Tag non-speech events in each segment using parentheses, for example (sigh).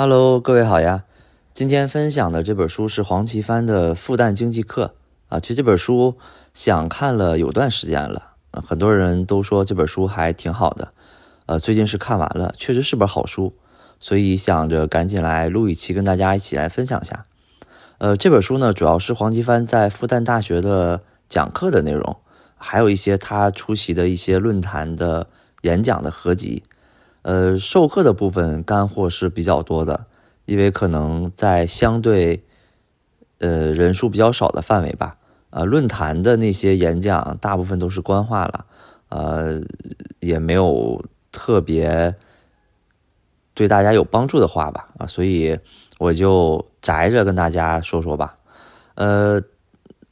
Hello，各位好呀！今天分享的这本书是黄奇帆的《复旦经济课》啊。其实这本书想看了有段时间了，很多人都说这本书还挺好的。呃，最近是看完了，确实是本好书，所以想着赶紧来录一期，跟大家一起来分享一下。呃，这本书呢，主要是黄奇帆在复旦大学的讲课的内容，还有一些他出席的一些论坛的演讲的合集。呃，授课的部分干货是比较多的，因为可能在相对呃人数比较少的范围吧。呃，论坛的那些演讲大部分都是官话了，呃，也没有特别对大家有帮助的话吧。啊，所以我就宅着跟大家说说吧。呃，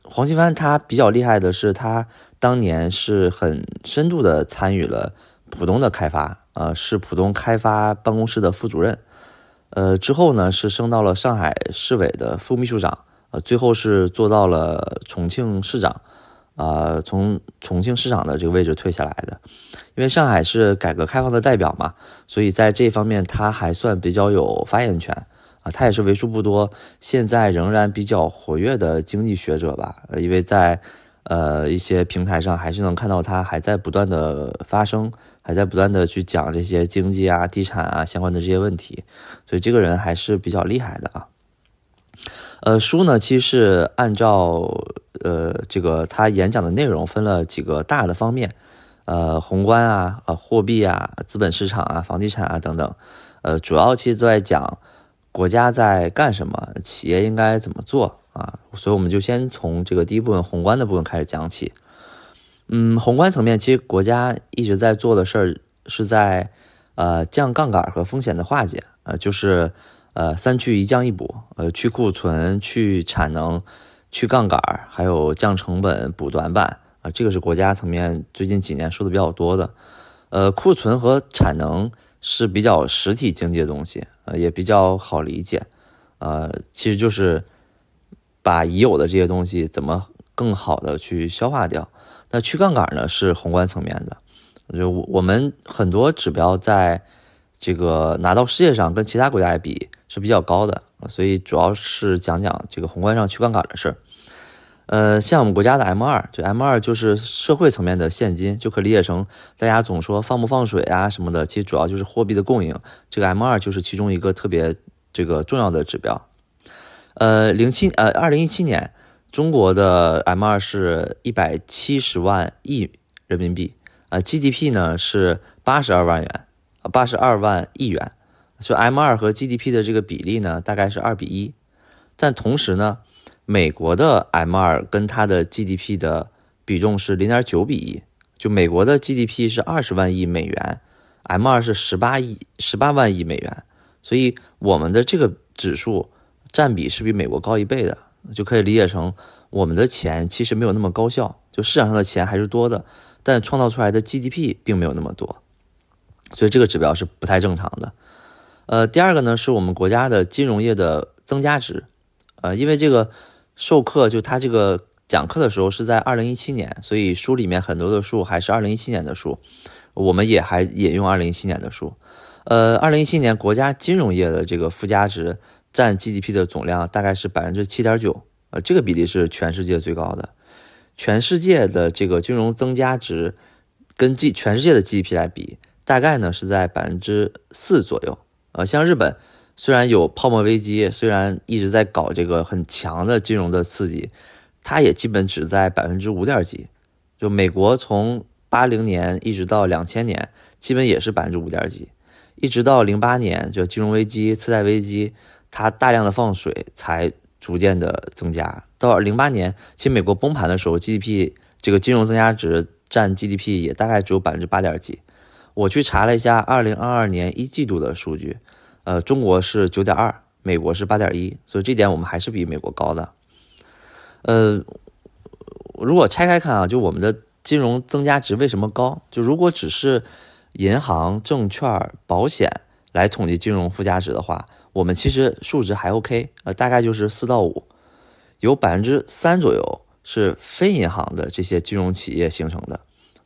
黄奇帆他比较厉害的是，他当年是很深度的参与了浦东的开发。呃，是浦东开发办公室的副主任，呃，之后呢是升到了上海市委的副秘书长，呃，最后是做到了重庆市长，啊，从重庆市长的这个位置退下来的。因为上海是改革开放的代表嘛，所以在这方面他还算比较有发言权，啊，他也是为数不多现在仍然比较活跃的经济学者吧，因为在。呃，一些平台上还是能看到他还在不断的发声，还在不断的去讲这些经济啊、地产啊相关的这些问题，所以这个人还是比较厉害的啊。呃，书呢其实是按照呃这个他演讲的内容分了几个大的方面，呃，宏观啊、呃货币啊、资本市场啊、房地产啊等等，呃，主要其实都在讲国家在干什么，企业应该怎么做。啊，所以我们就先从这个第一部分宏观的部分开始讲起。嗯，宏观层面，其实国家一直在做的事儿是在呃降杠杆和风险的化解，呃，就是呃三去一降一补，呃去库存、去产能、去杠杆，还有降成本、补短板啊，这个是国家层面最近几年说的比较多的。呃，库存和产能是比较实体经济的东西，呃，也比较好理解，呃，其实就是。把已有的这些东西怎么更好的去消化掉？那去杠杆呢？是宏观层面的，就我们很多指标在这个拿到世界上跟其他国家来比是比较高的，所以主要是讲讲这个宏观上去杠杆的事儿。呃，像我们国家的 M 二，就 M 二就是社会层面的现金，就可理解成大家总说放不放水啊什么的，其实主要就是货币的供应。这个 M 二就是其中一个特别这个重要的指标。呃，零七呃，二零一七年，中国的 M 二是一百七十万亿人民币，呃，GDP 呢是八十二万元，八十二万亿元，所以 M 二和 GDP 的这个比例呢大概是二比一，但同时呢，美国的 M 二跟它的 GDP 的比重是零点九比一，就美国的 GDP 是二十万亿美元，M 二是十八亿十八万亿美元，所以我们的这个指数。占比是比美国高一倍的，就可以理解成我们的钱其实没有那么高效，就市场上的钱还是多的，但创造出来的 GDP 并没有那么多，所以这个指标是不太正常的。呃，第二个呢是我们国家的金融业的增加值，呃，因为这个授课就他这个讲课的时候是在二零一七年，所以书里面很多的数还是二零一七年的书，我们也还引用二零一七年的书。呃，二零一七年国家金融业的这个附加值。占 GDP 的总量大概是百分之七点九，呃，这个比例是全世界最高的。全世界的这个金融增加值跟 G 全世界的 GDP 来比，大概呢是在百分之四左右。呃，像日本虽然有泡沫危机，虽然一直在搞这个很强的金融的刺激，它也基本只在百分之五点几。就美国从八零年一直到两千年，基本也是百分之五点几，一直到零八年就金融危机、次贷危机。它大量的放水才逐渐的增加，到零八年，其实美国崩盘的时候，GDP 这个金融增加值占 GDP 也大概只有百分之八点几。我去查了一下二零二二年一季度的数据，呃，中国是九点二，美国是八点一，所以这点我们还是比美国高的。呃，如果拆开看啊，就我们的金融增加值为什么高？就如果只是银行、证券、保险来统计金融附加值的话。我们其实数值还 OK，呃，大概就是四到五，有百分之三左右是非银行的这些金融企业形成的，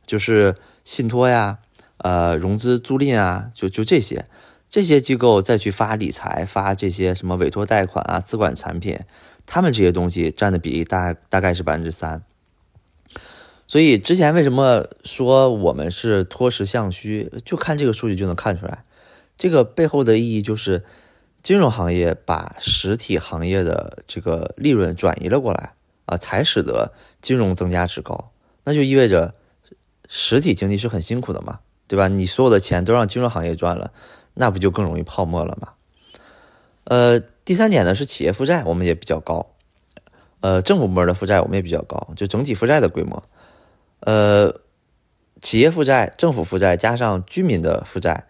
就是信托呀，呃，融资租赁啊，就就这些，这些机构再去发理财、发这些什么委托贷款啊、资管产品，他们这些东西占的比例大大概是百分之三。所以之前为什么说我们是脱实向虚，就看这个数据就能看出来。这个背后的意义就是，金融行业把实体行业的这个利润转移了过来啊，才使得金融增加值高。那就意味着实体经济是很辛苦的嘛，对吧？你所有的钱都让金融行业赚了，那不就更容易泡沫了吗？呃，第三点呢是企业负债，我们也比较高。呃，政府部门的负债我们也比较高，就整体负债的规模。呃，企业负债、政府负债加上居民的负债，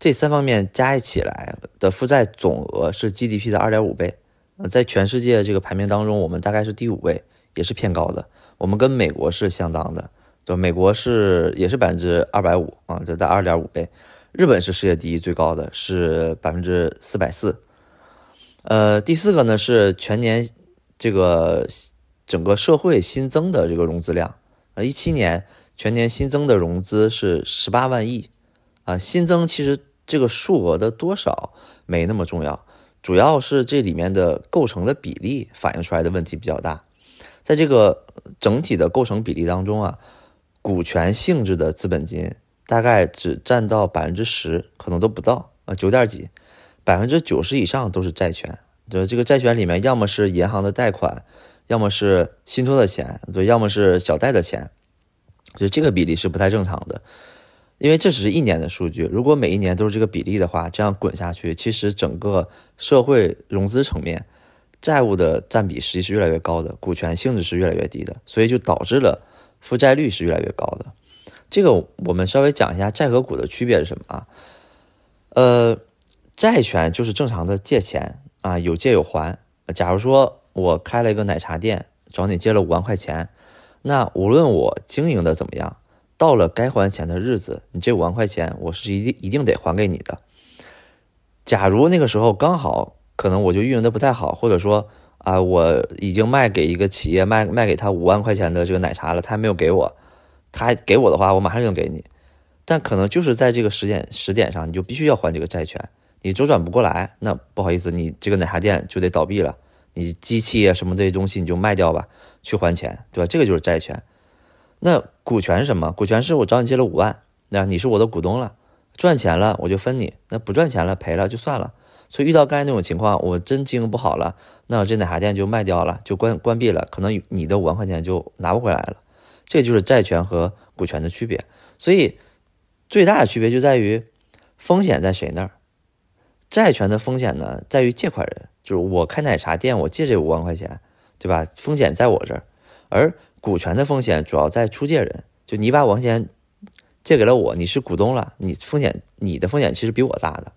这三方面加一起来的负债总额是 GDP 的二点五倍。呃，在全世界这个排名当中，我们大概是第五位，也是偏高的。我们跟美国是相当的，就美国是也是百分之二百五啊，这在二点五倍。日本是世界第一最高的是百分之四百四。呃，第四个呢是全年这个整个社会新增的这个融资量。呃，一七年全年新增的融资是十八万亿，啊，新增其实这个数额的多少没那么重要，主要是这里面的构成的比例反映出来的问题比较大。在这个整体的构成比例当中啊，股权性质的资本金大概只占到百分之十，可能都不到啊，九点几，百分之九十以上都是债权。就这个债权里面，要么是银行的贷款。要么是信托的钱，对，要么是小贷的钱，就这个比例是不太正常的，因为这只是一年的数据。如果每一年都是这个比例的话，这样滚下去，其实整个社会融资层面债务的占比实际是越来越高的，股权性质是越来越低的，所以就导致了负债率是越来越高的。这个我们稍微讲一下债和股的区别是什么啊？呃，债权就是正常的借钱啊，有借有还。假如说。我开了一个奶茶店，找你借了五万块钱，那无论我经营的怎么样，到了该还钱的日子，你这五万块钱我是一定一定得还给你的。假如那个时候刚好可能我就运营的不太好，或者说啊我已经卖给一个企业卖卖给他五万块钱的这个奶茶了，他还没有给我，他给我的话，我马上就能给你。但可能就是在这个时点时点上，你就必须要还这个债权，你周转不过来，那不好意思，你这个奶茶店就得倒闭了。你机器啊什么这些东西你就卖掉吧，去还钱，对吧？这个就是债权。那股权是什么？股权是我找你借了五万，那你是我的股东了，赚钱了我就分你，那不赚钱了赔了就算了。所以遇到刚才那种情况，我真经营不好了，那我这奶茶店就卖掉了，就关关闭了，可能你的五万块钱就拿不回来了。这就是债权和股权的区别。所以最大的区别就在于风险在谁那儿？债权的风险呢，在于借款人。就是我开奶茶店，我借这五万块钱，对吧？风险在我这儿，而股权的风险主要在出借人。就你把五万块钱借给了我，你是股东了，你风险，你的风险其实比我大的。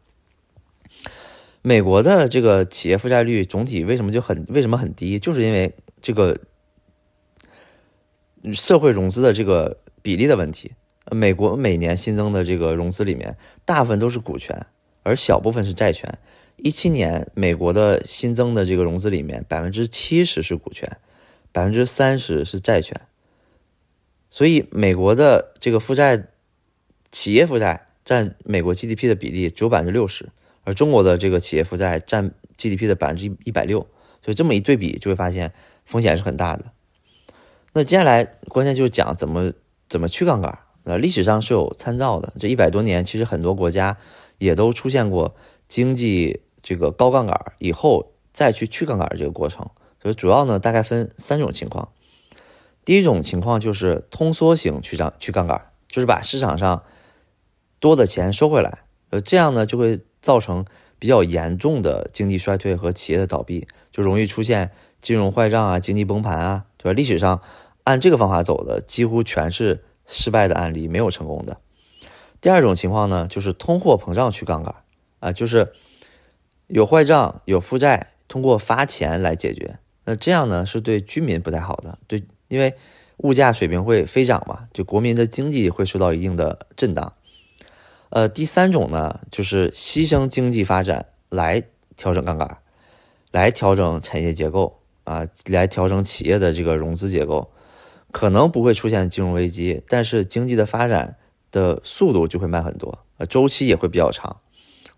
美国的这个企业负债率总体为什么就很为什么很低？就是因为这个社会融资的这个比例的问题。美国每年新增的这个融资里面，大部分都是股权，而小部分是债权。一七年，美国的新增的这个融资里面，百分之七十是股权，百分之三十是债权。所以，美国的这个负债，企业负债占美国 GDP 的比例只有百分之六十，而中国的这个企业负债占 GDP 的百分之一百六。所以，这么一对比，就会发现风险是很大的。那接下来，关键就是讲怎么怎么去杠杆。呃，历史上是有参照的，这一百多年，其实很多国家也都出现过。经济这个高杠杆以后再去去杠杆这个过程，所以主要呢大概分三种情况。第一种情况就是通缩型去涨去杠杆，就是把市场上多的钱收回来，呃，这样呢就会造成比较严重的经济衰退和企业的倒闭，就容易出现金融坏账啊、经济崩盘啊，对吧？历史上按这个方法走的几乎全是失败的案例，没有成功的。第二种情况呢，就是通货膨胀去杠杆。啊，就是有坏账、有负债，通过发钱来解决。那这样呢，是对居民不太好的。对，因为物价水平会飞涨嘛，就国民的经济会受到一定的震荡。呃，第三种呢，就是牺牲经济发展来调整杠杆，来调整产业结构啊，来调整企业的这个融资结构，可能不会出现金融危机，但是经济的发展的速度就会慢很多，呃，周期也会比较长。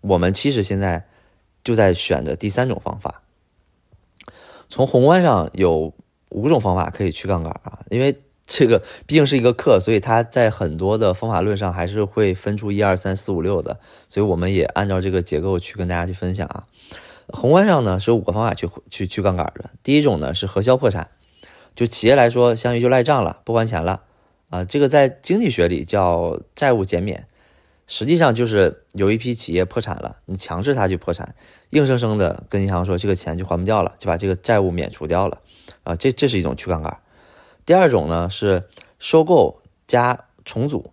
我们其实现在就在选的第三种方法。从宏观上有五种方法可以去杠杆啊，因为这个毕竟是一个课，所以它在很多的方法论上还是会分出一二三四五六的，所以我们也按照这个结构去跟大家去分享啊。宏观上呢是有五个方法去去去杠杆的，第一种呢是核销破产，就企业来说，相当于就赖账了，不还钱了啊，这个在经济学里叫债务减免。实际上就是有一批企业破产了，你强制他去破产，硬生生的跟银行说这个钱就还不掉了，就把这个债务免除掉了，啊，这这是一种去杠杆。第二种呢是收购加重组，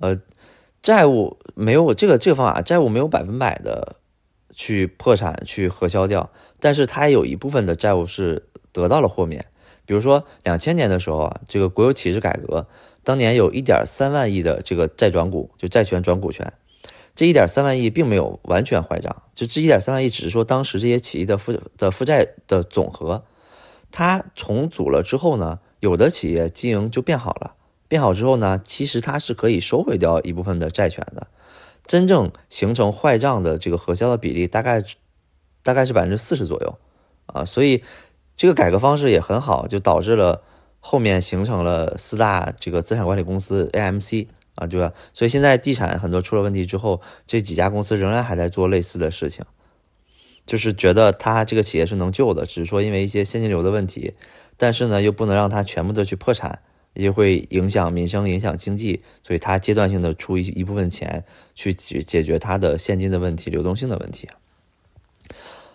呃，债务没有这个这个方法，债务没有百分百的去破产去核销掉，但是它也有一部分的债务是得到了豁免，比如说两千年的时候啊，这个国有企业制改革。当年有一点三万亿的这个债转股，就债权转股权，这一点三万亿并没有完全坏账，就这一点三万亿只是说当时这些企业的负的负债的总和。它重组了之后呢，有的企业经营就变好了，变好之后呢，其实它是可以收回掉一部分的债权的，真正形成坏账的这个核销的比例大概大概是百分之四十左右啊，所以这个改革方式也很好，就导致了。后面形成了四大这个资产管理公司 AMC 啊，对吧？所以现在地产很多出了问题之后，这几家公司仍然还在做类似的事情，就是觉得他这个企业是能救的，只是说因为一些现金流的问题，但是呢又不能让他全部的去破产，也会影响民生、影响经济，所以他阶段性的出一一部分钱去解解决他的现金的问题、流动性的问题。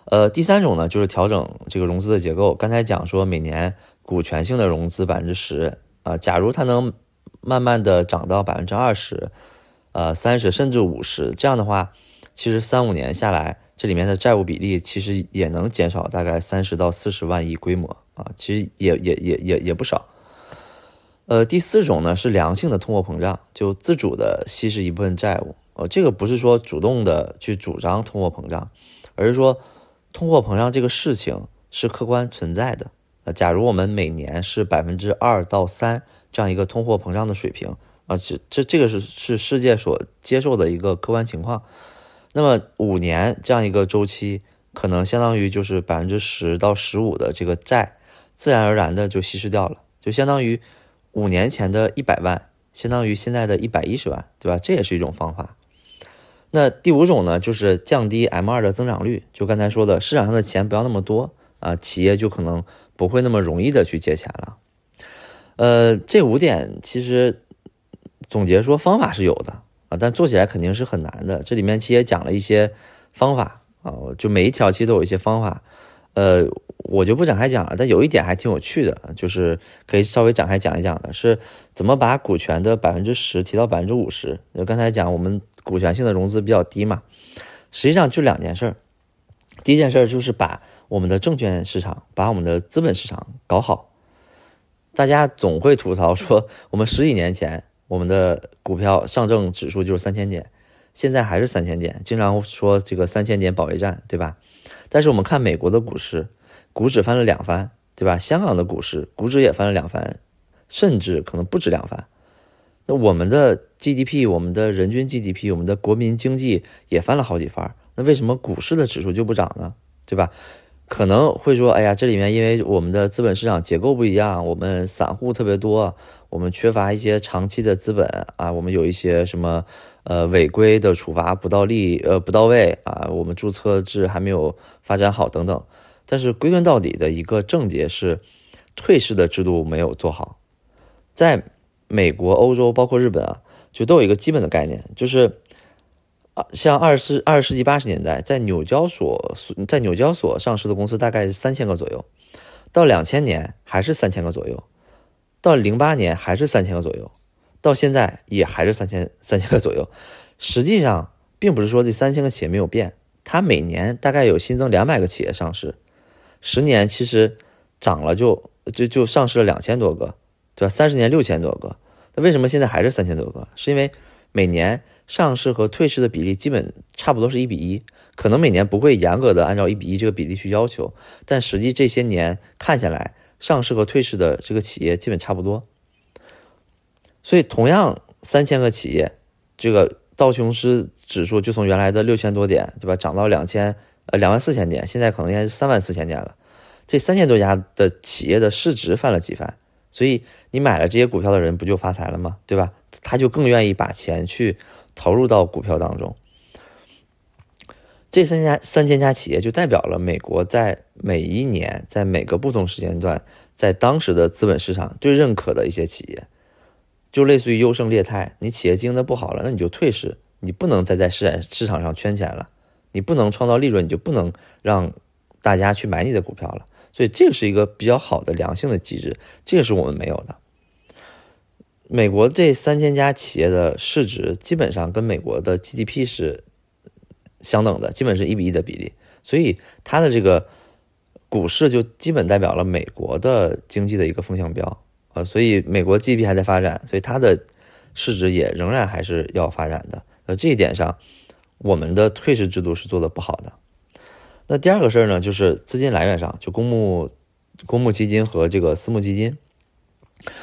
呃，第三种呢就是调整这个融资的结构，刚才讲说每年。股权性的融资百分之十啊，假如它能慢慢的涨到百分之二十，呃三十甚至五十，这样的话，其实三五年下来，这里面的债务比例其实也能减少大概三十到四十万亿规模啊，其实也也也也也不少。呃，第四种呢是良性的通货膨胀，就自主的稀释一部分债务，呃，这个不是说主动的去主张通货膨胀，而是说通货膨胀这个事情是客观存在的。假如我们每年是百分之二到三这样一个通货膨胀的水平啊，这这这个是是世界所接受的一个客观情况。那么五年这样一个周期，可能相当于就是百分之十到十五的这个债，自然而然的就稀释掉了，就相当于五年前的一百万，相当于现在的一百一十万，对吧？这也是一种方法。那第五种呢，就是降低 M 二的增长率，就刚才说的，市场上的钱不要那么多啊，企业就可能。不会那么容易的去借钱了，呃，这五点其实总结说方法是有的啊，但做起来肯定是很难的。这里面其实也讲了一些方法啊，就每一条其实都有一些方法，呃，我就不展开讲了。但有一点还挺有趣的，就是可以稍微展开讲一讲的，是怎么把股权的百分之十提到百分之五十。就刚才讲我们股权性的融资比较低嘛，实际上就两件事儿。第一件事就是把我们的证券市场，把我们的资本市场搞好。大家总会吐槽说，我们十几年前我们的股票上证指数就是三千点，现在还是三千点，经常说这个三千点保卫战，对吧？但是我们看美国的股市，股指翻了两番，对吧？香港的股市，股指也翻了两番，甚至可能不止两番。那我们的 GDP，我们的人均 GDP，我们的国民经济也翻了好几番。那为什么股市的指数就不涨呢？对吧？可能会说，哎呀，这里面因为我们的资本市场结构不一样，我们散户特别多，我们缺乏一些长期的资本啊，我们有一些什么呃违规的处罚不到力呃不到位啊，我们注册制还没有发展好等等。但是归根到底的一个症结是，退市的制度没有做好。在美国、欧洲包括日本啊，就都有一个基本的概念，就是。像二十二十世纪八十年代，在纽交所在纽交所上市的公司大概是三千个左右，到两千年还是三千个左右，到零八年还是三千个左右，到现在也还是三千三千个左右。实际上，并不是说这三千个企业没有变，它每年大概有新增两百个企业上市，十年其实涨了就就就上市了两千多个，对吧？三十年六千多个，那为什么现在还是三千多个？是因为每年。上市和退市的比例基本差不多是一比一，可能每年不会严格的按照一比一这个比例去要求，但实际这些年看下来，上市和退市的这个企业基本差不多。所以同样三千个企业，这个道琼斯指数就从原来的六千多点，对吧，涨到两千呃两万四千点，现在可能应该是三万四千点了。这三千多家的企业的市值翻了几番，所以你买了这些股票的人不就发财了吗？对吧？他就更愿意把钱去投入到股票当中。这三家三千家企业就代表了美国在每一年在每个不同时间段，在当时的资本市场最认可的一些企业，就类似于优胜劣汰。你企业经营的不好了，那你就退市，你不能再在市市场上圈钱了，你不能创造利润，你就不能让大家去买你的股票了。所以这个是一个比较好的良性的机制，这个是我们没有的。美国这三千家企业的市值基本上跟美国的 GDP 是相等的，基本是一比一的比例，所以它的这个股市就基本代表了美国的经济的一个风向标啊。所以美国 GDP 还在发展，所以它的市值也仍然还是要发展的。呃，这一点上，我们的退市制度是做的不好的。那第二个事儿呢，就是资金来源上，就公募、公募基金和这个私募基金。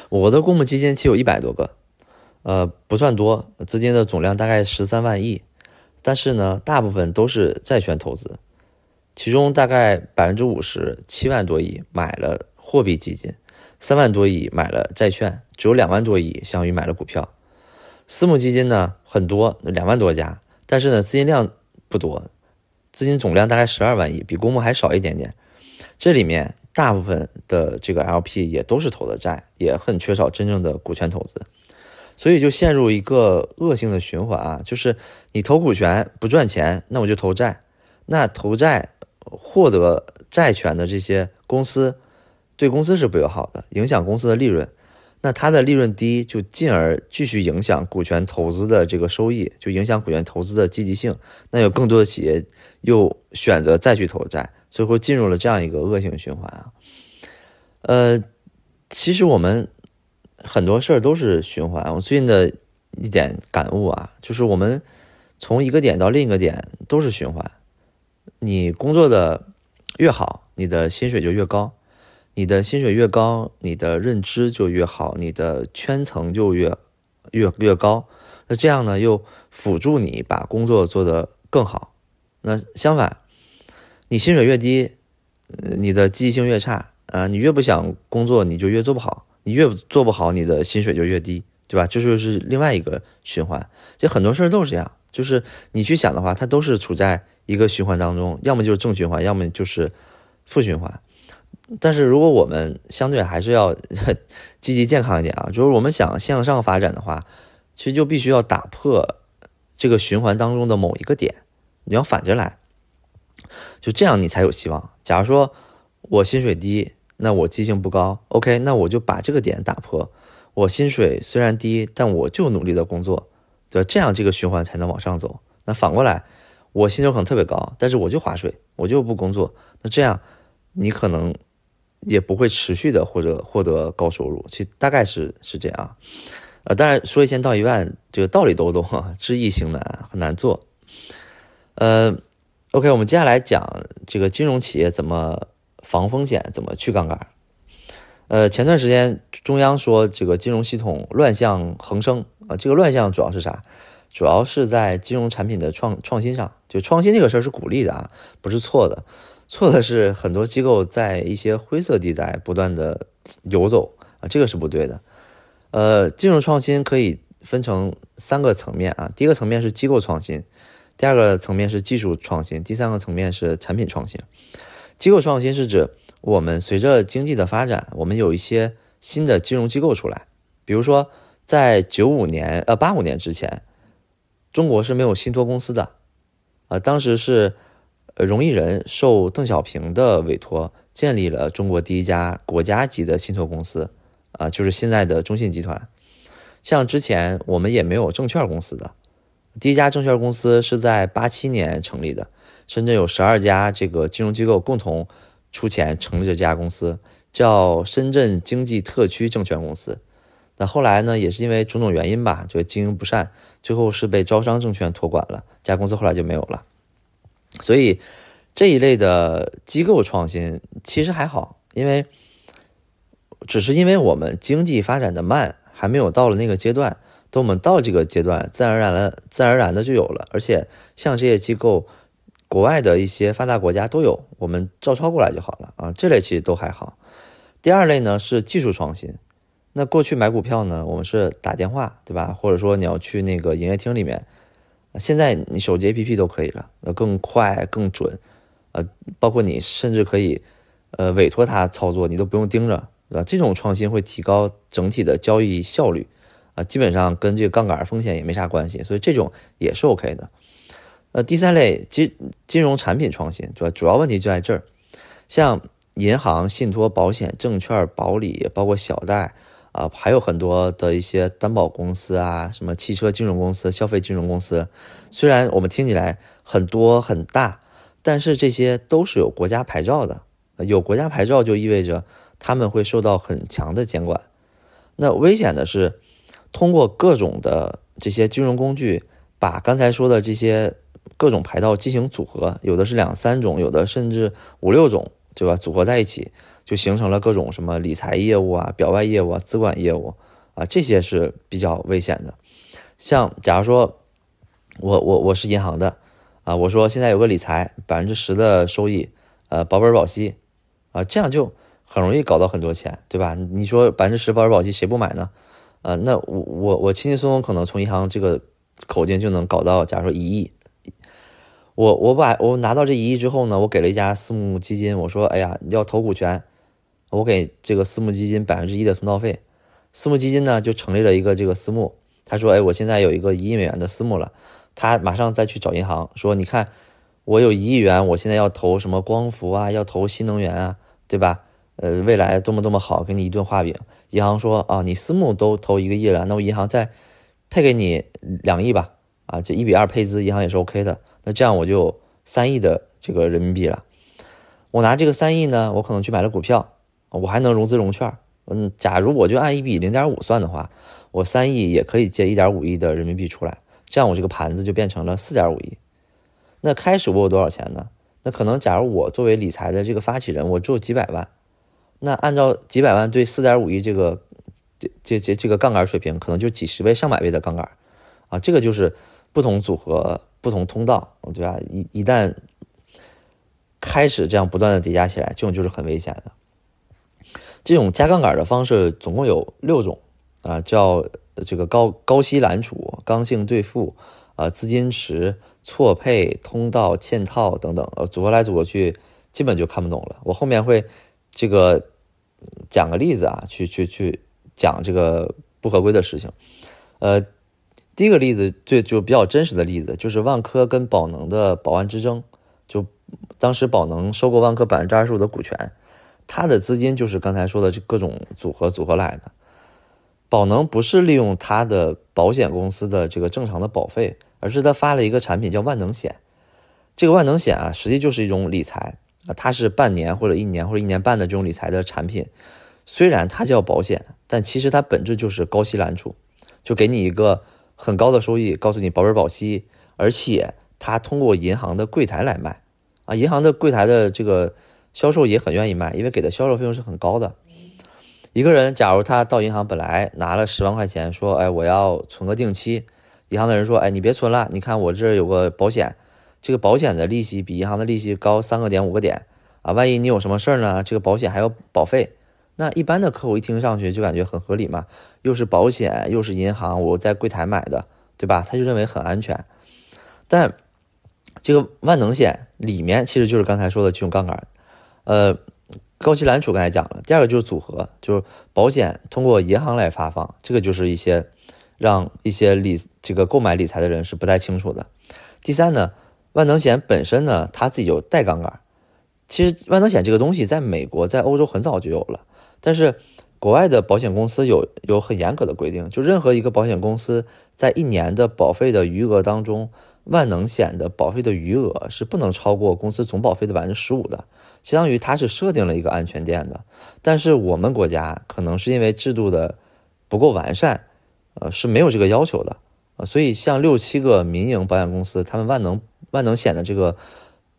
我的公募基金其实有一百多个，呃，不算多，资金的总量大概十三万亿，但是呢，大部分都是债券投资，其中大概百分之五十七万多亿买了货币基金，三万多亿买了债券，只有两万多亿相当于买了股票。私募基金呢很多，两万多家，但是呢资金量不多。资金总量大概十二万亿，比公募还少一点点。这里面大部分的这个 LP 也都是投的债，也很缺少真正的股权投资，所以就陷入一个恶性的循环啊，就是你投股权不赚钱，那我就投债。那投债获得债权的这些公司，对公司是不友好的，影响公司的利润。那它的利润低，就进而继续影响股权投资的这个收益，就影响股权投资的积极性。那有更多的企业又选择再去投债，最后进入了这样一个恶性循环啊。呃，其实我们很多事儿都是循环。我最近的一点感悟啊，就是我们从一个点到另一个点都是循环。你工作的越好，你的薪水就越高。你的薪水越高，你的认知就越好，你的圈层就越越越高。那这样呢，又辅助你把工作做得更好。那相反，你薪水越低，你的积极性越差啊。你越不想工作，你就越做不好。你越做不好，你的薪水就越低，对吧？这就是另外一个循环。这很多事儿都是这样，就是你去想的话，它都是处在一个循环当中，要么就是正循环，要么就是负循环。但是如果我们相对还是要 (laughs) 积极健康一点啊，就是我们想向上发展的话，其实就必须要打破这个循环当中的某一个点，你要反着来，就这样你才有希望。假如说我薪水低，那我积极性不高，OK，那我就把这个点打破。我薪水虽然低，但我就努力的工作，对这样这个循环才能往上走。那反过来，我薪酬可能特别高，但是我就划水，我就不工作，那这样你可能。也不会持续的或者获得高收入，其实大概是是这样，呃，当然说一千道一万，这个道理都懂，知易行难，很难做。呃，OK，我们接下来讲这个金融企业怎么防风险，怎么去杠杆。呃，前段时间中央说这个金融系统乱象横生啊，这个乱象主要是啥？主要是在金融产品的创创新上，就创新这个事儿是鼓励的啊，不是错的。错的是很多机构在一些灰色地带不断的游走啊，这个是不对的。呃，金融创新可以分成三个层面啊，第一个层面是机构创新，第二个层面是技术创新，第三个层面是产品创新。机构创新是指我们随着经济的发展，我们有一些新的金融机构出来，比如说在九五年呃八五年之前，中国是没有信托公司的啊，当时是。呃，荣毅仁受邓小平的委托，建立了中国第一家国家级的信托公司，啊，就是现在的中信集团。像之前我们也没有证券公司的，第一家证券公司是在八七年成立的。深圳有十二家这个金融机构共同出钱成立这家公司，叫深圳经济特区证券公司。那后来呢，也是因为种种原因吧，就经营不善，最后是被招商证券托管了，这家公司后来就没有了。所以这一类的机构创新其实还好，因为只是因为我们经济发展的慢，还没有到了那个阶段，等我们到这个阶段，自然而然的、自然而然的就有了。而且像这些机构，国外的一些发达国家都有，我们照抄过来就好了啊。这类其实都还好。第二类呢是技术创新。那过去买股票呢，我们是打电话，对吧？或者说你要去那个营业厅里面，现在你手机 APP 都可以了，呃，更快更准，呃，包括你甚至可以，呃，委托他操作，你都不用盯着，对吧？这种创新会提高整体的交易效率，啊，基本上跟这个杠杆风险也没啥关系，所以这种也是 OK 的。呃，第三类金金融产品创新，对吧？主要问题就在这儿，像银行、信托、保险、证券、保理，包括小贷。啊，还有很多的一些担保公司啊，什么汽车金融公司、消费金融公司，虽然我们听起来很多很大，但是这些都是有国家牌照的。有国家牌照就意味着他们会受到很强的监管。那危险的是，通过各种的这些金融工具，把刚才说的这些各种牌照进行组合，有的是两三种，有的甚至五六种，对吧？组合在一起。就形成了各种什么理财业务啊、表外业务啊、资管业务啊，这些是比较危险的。像假如说我我我是银行的啊，我说现在有个理财百分之十的收益，呃，保本保息啊，这样就很容易搞到很多钱，对吧？你说百分之十保本保息谁不买呢？呃，那我我我轻轻松松可能从银行这个口径就能搞到，假如说一亿。我我把我拿到这一亿之后呢，我给了一家私募基金，我说，哎呀，要投股权。我给这个私募基金百分之一的通道费，私募基金呢就成立了一个这个私募。他说：“哎，我现在有一个一亿美元的私募了。”他马上再去找银行说：“你看，我有一亿元，我现在要投什么光伏啊，要投新能源啊，对吧？呃，未来多么多么好，给你一顿画饼。”银行说：“啊，你私募都投一个亿了，那我银行再配给你两亿吧。啊，就一比二配资，银行也是 OK 的。那这样我就三亿的这个人民币了。我拿这个三亿呢，我可能去买了股票。”我还能融资融券，嗯，假如我就按一比零点五算的话，我三亿也可以借一点五亿的人民币出来，这样我这个盘子就变成了四点五亿。那开始我有多少钱呢？那可能假如我作为理财的这个发起人，我只有几百万，那按照几百万对四点五亿这个这这这这个杠杆水平，可能就几十倍、上百倍的杠杆啊，这个就是不同组合、不同通道，对吧？一一旦开始这样不断的叠加起来，这种就是很危险的。这种加杠杆的方式总共有六种啊，叫这个高高息揽储、刚性兑付啊、资金池、错配、通道、嵌套等等，呃，组合来组合去，基本就看不懂了。我后面会这个讲个例子啊，去去去讲这个不合规的事情。呃，第一个例子最就比较真实的例子，就是万科跟宝能的宝安之争，就当时宝能收购万科百分之二十五的股权。他的资金就是刚才说的这各种组合组合来的。宝能不是利用他的保险公司的这个正常的保费，而是他发了一个产品叫万能险。这个万能险啊，实际就是一种理财，它是半年或者一年或者一年半的这种理财的产品。虽然它叫保险，但其实它本质就是高息揽储，就给你一个很高的收益，告诉你保本保息，而且它通过银行的柜台来卖啊，银行的柜台的这个。销售也很愿意卖，因为给的销售费用是很高的。一个人假如他到银行本来拿了十万块钱，说：“哎，我要存个定期。”银行的人说：“哎，你别存了，你看我这有个保险，这个保险的利息比银行的利息高三个点五个点啊，万一你有什么事儿呢？这个保险还有保费。”那一般的客户一听上去就感觉很合理嘛，又是保险又是银行，我在柜台买的，对吧？他就认为很安全。但这个万能险里面其实就是刚才说的这种杠杆。呃，高息揽储刚才讲了，第二个就是组合，就是保险通过银行来发放，这个就是一些让一些理这个购买理财的人是不太清楚的。第三呢，万能险本身呢，它自己有带杠杆。其实万能险这个东西在美国、在欧洲很早就有了，但是国外的保险公司有有很严格的规定，就任何一个保险公司在一年的保费的余额当中，万能险的保费的余额是不能超过公司总保费的百分之十五的。相当于它是设定了一个安全垫的，但是我们国家可能是因为制度的不够完善，呃是没有这个要求的啊，所以像六七个民营保险公司，他们万能万能险的这个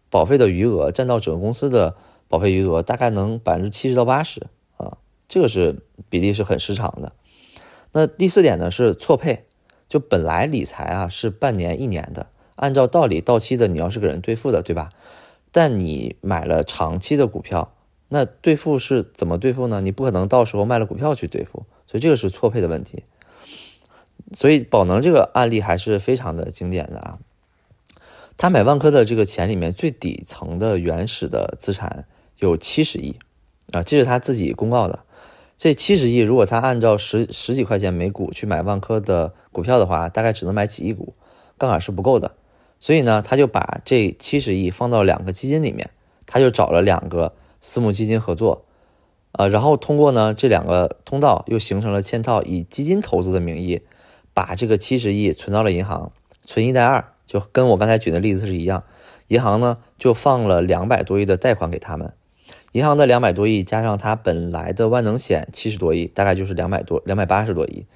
保费的余额占到整个公司的保费余额大概能百分之七十到八十，这个是比例是很失常的。那第四点呢是错配就本来理财啊是半年一年的，按照道理到期的你要是给人兑付的，对吧？但你买了长期的股票，那兑付是怎么兑付呢？你不可能到时候卖了股票去兑付，所以这个是错配的问题。所以宝能这个案例还是非常的经典的啊。他买万科的这个钱里面最底层的原始的资产有七十亿啊，这是他自己公告的。这七十亿，如果他按照十十几块钱每股去买万科的股票的话，大概只能买几亿股，杠杆是不够的。所以呢，他就把这七十亿放到两个基金里面，他就找了两个私募基金合作，呃，然后通过呢这两个通道又形成了嵌套，以基金投资的名义，把这个七十亿存到了银行，存一贷二，就跟我刚才举的例子是一样，银行呢就放了两百多亿的贷款给他们。银行的两百多亿加上他本来的万能险七十多亿，大概就是两百多两百八十多亿。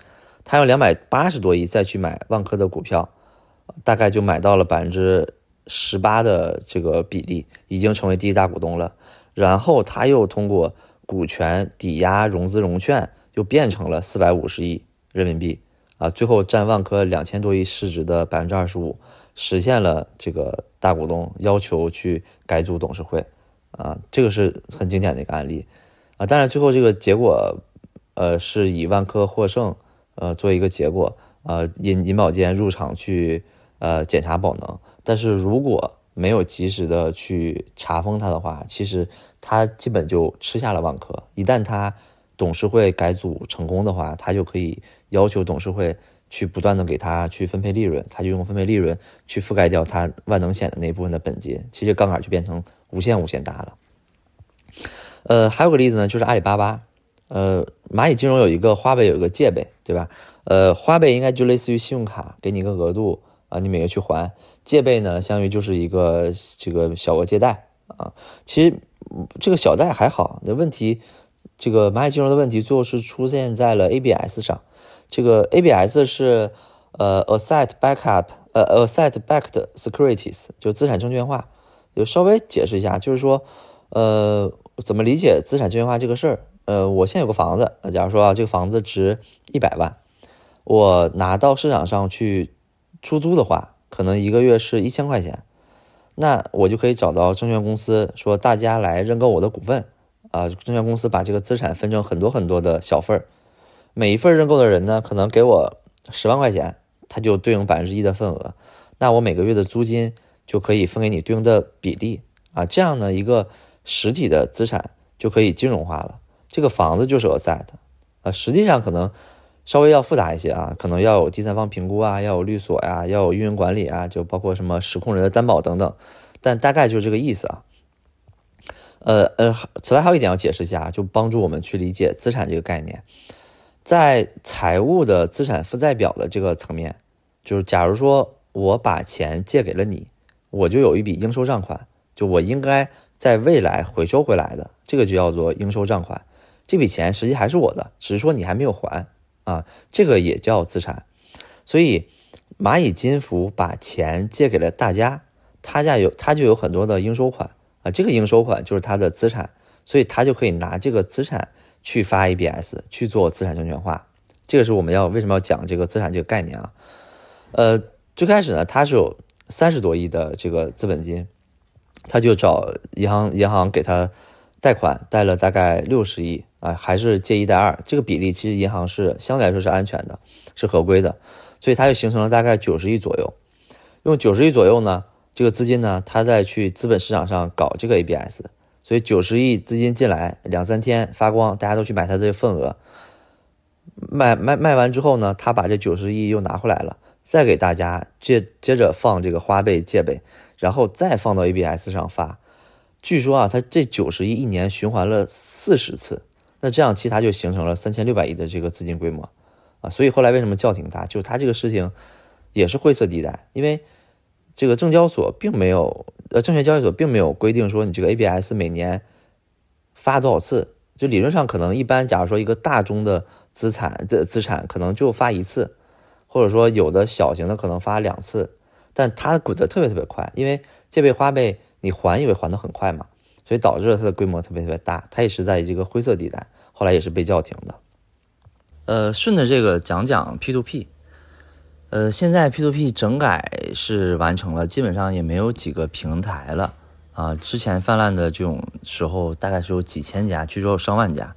他用两百八十多亿再去买万科的股票，大概就买到了百分之十八的这个比例，已经成为第一大股东了。然后他又通过股权抵押融资融券，又变成了四百五十亿人民币啊，最后占万科两千多亿市值的百分之二十五，实现了这个大股东要求去改组董事会。啊，这个是很经典的一个案例，啊，当然最后这个结果，呃，是以万科获胜，呃，做一个结果，呃，银银保监入场去，呃，检查宝能，但是如果没有及时的去查封它的话，其实它基本就吃下了万科。一旦它董事会改组成功的话，它就可以要求董事会去不断的给它去分配利润，它就用分配利润去覆盖掉它万能险的那部分的本金，其实杠杆就变成。无限无限大了，呃，还有个例子呢，就是阿里巴巴，呃，蚂蚁金融有一个花呗，有一个借呗，对吧？呃，花呗应该就类似于信用卡，给你一个额度啊，你每月去还；借呗呢，相当于就是一个这个小额借贷啊。其实这个小贷还好，那问题，这个蚂蚁金融的问题最后是出现在了 ABS 上。这个 ABS 是呃 Asset Backup，呃 Asset Backed Securities，就资产证券化。就稍微解释一下，就是说，呃，怎么理解资产证券化这个事儿？呃，我现在有个房子，假如说啊，这个房子值一百万，我拿到市场上去出租的话，可能一个月是一千块钱，那我就可以找到证券公司，说大家来认购我的股份，啊，证券公司把这个资产分成很多很多的小份儿，每一份认购的人呢，可能给我十万块钱，他就对应百分之一的份额，那我每个月的租金。就可以分给你对应的比例啊，这样呢，一个实体的资产就可以金融化了。这个房子就是 a set 啊，实际上可能稍微要复杂一些啊，可能要有第三方评估啊，要有律所呀，要有运营管理啊，就包括什么实控人的担保等等。但大概就是这个意思啊。呃呃，此外还有一点要解释一下，就帮助我们去理解资产这个概念，在财务的资产负债表的这个层面，就是假如说我把钱借给了你。我就有一笔应收账款，就我应该在未来回收回来的，这个就叫做应收账款。这笔钱实际还是我的，只是说你还没有还啊，这个也叫资产。所以蚂蚁金服把钱借给了大家，他家有他就有很多的应收款啊，这个应收款就是他的资产，所以他就可以拿这个资产去发 ABS 去做资产证券化。这个是我们要为什么要讲这个资产这个概念啊？呃，最开始呢，他是有。三十多亿的这个资本金，他就找银行，银行给他贷款，贷了大概六十亿啊，还是借一贷二，这个比例其实银行是相对来说是安全的，是合规的，所以他就形成了大概九十亿左右。用九十亿左右呢，这个资金呢，他再去资本市场上搞这个 ABS，所以九十亿资金进来，两三天发光，大家都去买他这个份额，卖卖卖完之后呢，他把这九十亿又拿回来了。再给大家接接着放这个花呗借呗，然后再放到 ABS 上发。据说啊，他这九十亿一年循环了四十次，那这样其他就形成了三千六百亿的这个资金规模啊。所以后来为什么叫停他，就是他这个事情也是灰色地带，因为这个证交所并没有呃证券交易所并没有规定说你这个 ABS 每年发多少次，就理论上可能一般，假如说一个大宗的资产的资产可能就发一次。或者说有的小型的可能发两次，但它滚得特别特别快，因为借呗花呗你还也会还得很快嘛，所以导致了它的规模特别特别大，它也是在这个灰色地带，后来也是被叫停的。呃，顺着这个讲讲 P to P，呃，现在 P2P 整改是完成了，基本上也没有几个平台了啊。之前泛滥的这种时候，大概是有几千家，据说有上万家。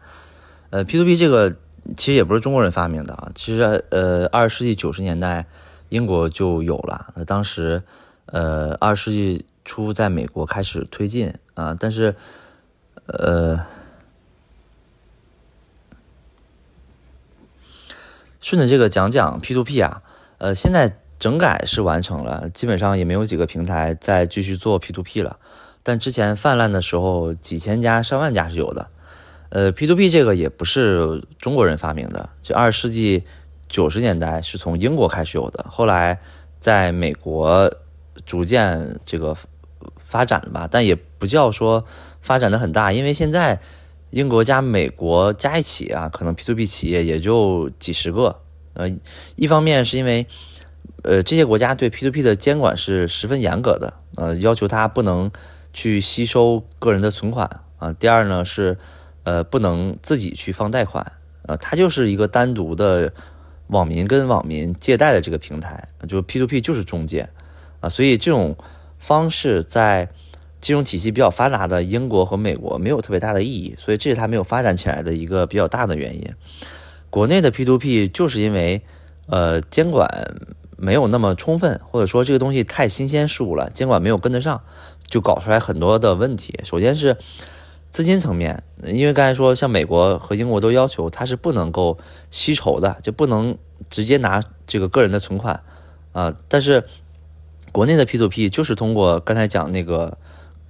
呃，P2P 这个其实也不是中国人发明的啊，其实呃，二十世纪九十年代英国就有了，那当时呃，二十世纪初在美国开始推进啊，但是呃。顺着这个讲讲 P to P 啊，呃，现在整改是完成了，基本上也没有几个平台再继续做 P to P 了。但之前泛滥的时候，几千家、上万家是有的。呃，P to P 这个也不是中国人发明的，就二十世纪九十年代是从英国开始有的，后来在美国逐渐这个发展吧，但也不叫说发展的很大，因为现在。英国加美国加一起啊，可能 P to P 企业也就几十个。呃，一方面是因为，呃，这些国家对 P to P 的监管是十分严格的，呃，要求它不能去吸收个人的存款啊。第二呢是，呃，不能自己去放贷款，呃，它就是一个单独的网民跟网民借贷的这个平台，就 P to P 就是中介啊，所以这种方式在。金融体系比较发达的英国和美国没有特别大的意义，所以这是它没有发展起来的一个比较大的原因。国内的 P2P 就是因为，呃，监管没有那么充分，或者说这个东西太新鲜事物了，监管没有跟得上，就搞出来很多的问题。首先是资金层面，因为刚才说像美国和英国都要求它是不能够吸筹的，就不能直接拿这个个人的存款啊。但是国内的 P2P 就是通过刚才讲那个。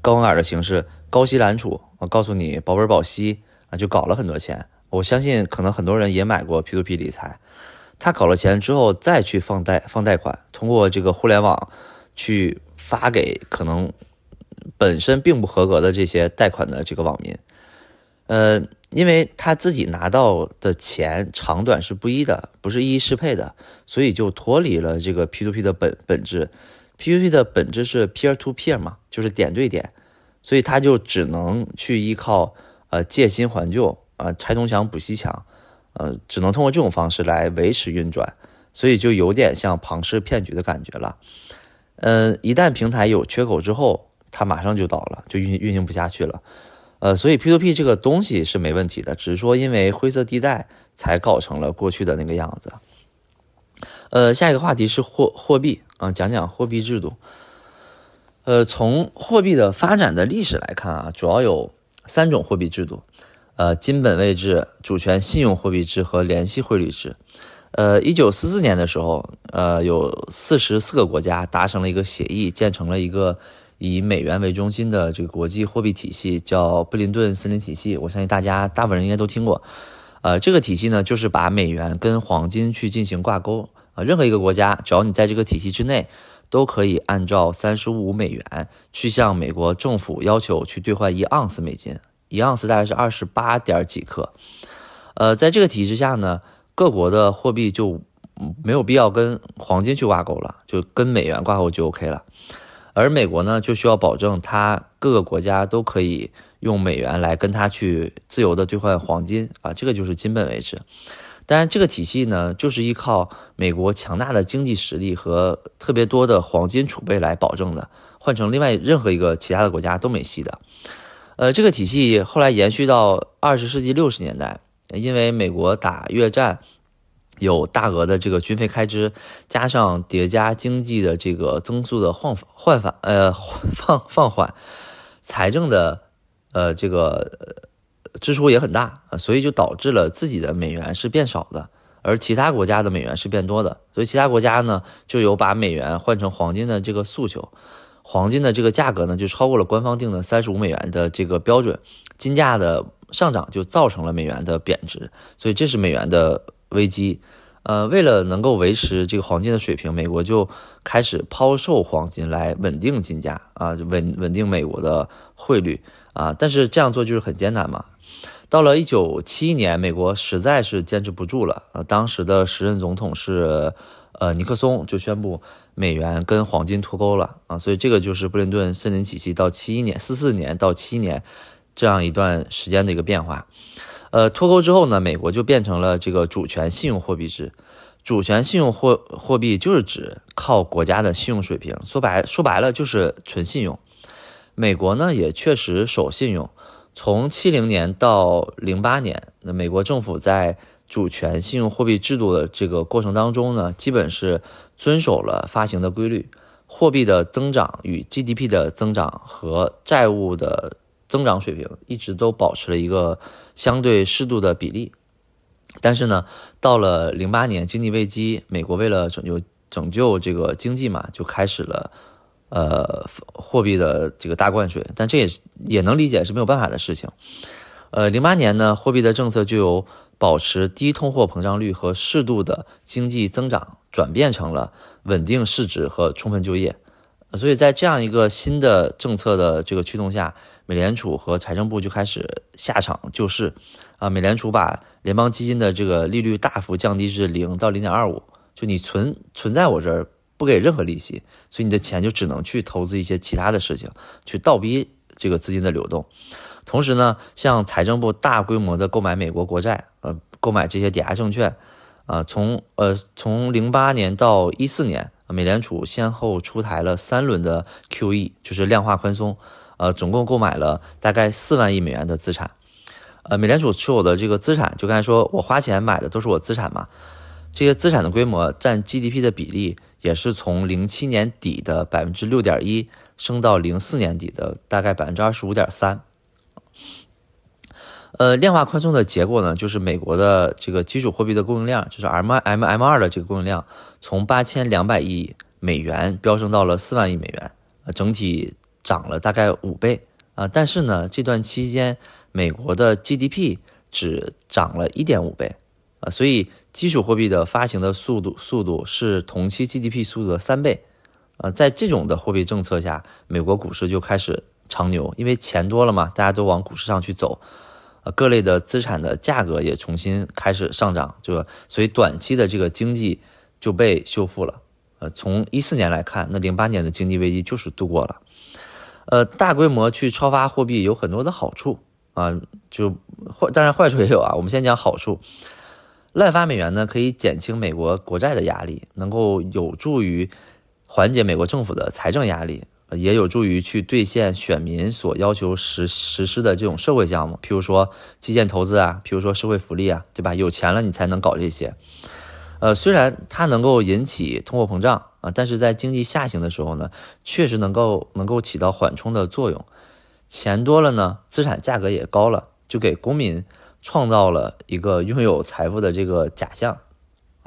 高杠杆的形式，高息揽储，我告诉你保本保息啊，就搞了很多钱。我相信可能很多人也买过 P2P 理财，他搞了钱之后再去放贷放贷款，通过这个互联网去发给可能本身并不合格的这些贷款的这个网民。呃，因为他自己拿到的钱长短是不一的，不是一一适配的，所以就脱离了这个 P2P 的本本质。P2P 的本质是 peer to peer 嘛，就是点对点，所以他就只能去依靠呃借新还旧啊，拆东墙补西墙，呃，只能通过这种方式来维持运转，所以就有点像庞氏骗局的感觉了。嗯，一旦平台有缺口之后，它马上就倒了，就运运行不下去了。呃，所以 P2P 这个东西是没问题的，只是说因为灰色地带才搞成了过去的那个样子。呃，下一个话题是货货币啊，讲讲货币制度。呃，从货币的发展的历史来看啊，主要有三种货币制度，呃，金本位制、主权信用货币制和联系汇率制。呃，一九四四年的时候，呃，有四十四个国家达成了一个协议，建成了一个以美元为中心的这个国际货币体系，叫布林顿森林体系。我相信大家大部分人应该都听过。呃，这个体系呢，就是把美元跟黄金去进行挂钩。啊，任何一个国家，只要你在这个体系之内，都可以按照三十五美元去向美国政府要求去兑换一盎司美金，一盎司大概是二十八点几克。呃，在这个体制下呢，各国的货币就没有必要跟黄金去挂钩了，就跟美元挂钩就 OK 了。而美国呢，就需要保证它各个国家都可以用美元来跟它去自由的兑换黄金啊，这个就是金本位制。当然，这个体系呢，就是依靠美国强大的经济实力和特别多的黄金储备来保证的。换成另外任何一个其他的国家都没戏的。呃，这个体系后来延续到二十世纪六十年代，因为美国打越战有大额的这个军费开支，加上叠加经济的这个增速的 (laughs) 放换反呃放放缓，财政的呃这个。支出也很大，所以就导致了自己的美元是变少的，而其他国家的美元是变多的。所以其他国家呢就有把美元换成黄金的这个诉求，黄金的这个价格呢就超过了官方定的三十五美元的这个标准，金价的上涨就造成了美元的贬值，所以这是美元的危机。呃，为了能够维持这个黄金的水平，美国就开始抛售黄金来稳定金价啊，稳稳定美国的汇率啊。但是这样做就是很艰难嘛。到了一九七一年，美国实在是坚持不住了。呃，当时的时任总统是呃尼克松，就宣布美元跟黄金脱钩了啊。所以这个就是布林顿森林体系到七一年四四年到七年这样一段时间的一个变化。呃，脱钩之后呢，美国就变成了这个主权信用货币制。主权信用货货币就是指靠国家的信用水平，说白说白了就是纯信用。美国呢也确实守信用，从七零年到零八年，那美国政府在主权信用货币制度的这个过程当中呢，基本是遵守了发行的规律，货币的增长与 GDP 的增长和债务的增长水平一直都保持了一个相对适度的比例。但是呢，到了零八年经济危机，美国为了拯救拯救这个经济嘛，就开始了呃货币的这个大灌水。但这也也能理解是没有办法的事情。呃，零八年呢，货币的政策就由保持低通货膨胀率和适度的经济增长，转变成了稳定市值和充分就业。所以在这样一个新的政策的这个驱动下，美联储和财政部就开始下场救市。啊，美联储把联邦基金的这个利率大幅降低至零到零点二五，就你存存在我这儿不给任何利息，所以你的钱就只能去投资一些其他的事情，去倒逼这个资金的流动。同时呢，像财政部大规模的购买美国国债，呃，购买这些抵押证券，啊，从呃从零八年到一四年，美联储先后出台了三轮的 QE，就是量化宽松，呃，总共购买了大概四万亿美元的资产。呃，美联储持有的这个资产，就刚才说我花钱买的都是我资产嘛，这些资产的规模占 GDP 的比例，也是从零七年底的百分之六点一升到零四年底的大概百分之二十五点三。呃，量化宽松的结果呢，就是美国的这个基础货币的供应量，就是 M M M 二的这个供应量，从八千两百亿美元飙升到了四万亿美元，呃，整体涨了大概五倍啊。但是呢，这段期间。美国的 GDP 只涨了一点五倍，啊，所以基础货币的发行的速度速度是同期 GDP 速度的三倍，呃，在这种的货币政策下，美国股市就开始长牛，因为钱多了嘛，大家都往股市上去走，呃，各类的资产的价格也重新开始上涨，就所以短期的这个经济就被修复了，呃，从一四年来看，那零八年的经济危机就是度过了，呃，大规模去超发货币有很多的好处。啊，就坏，当然坏处也有啊。(laughs) 我们先讲好处，滥发美元呢，可以减轻美国国债的压力，能够有助于缓解美国政府的财政压力，也有助于去兑现选民所要求实实施的这种社会项目，譬如说基建投资啊，譬如说社会福利啊，对吧？有钱了你才能搞这些。呃，虽然它能够引起通货膨胀啊，但是在经济下行的时候呢，确实能够能够起到缓冲的作用。钱多了呢，资产价格也高了，就给公民创造了一个拥有财富的这个假象，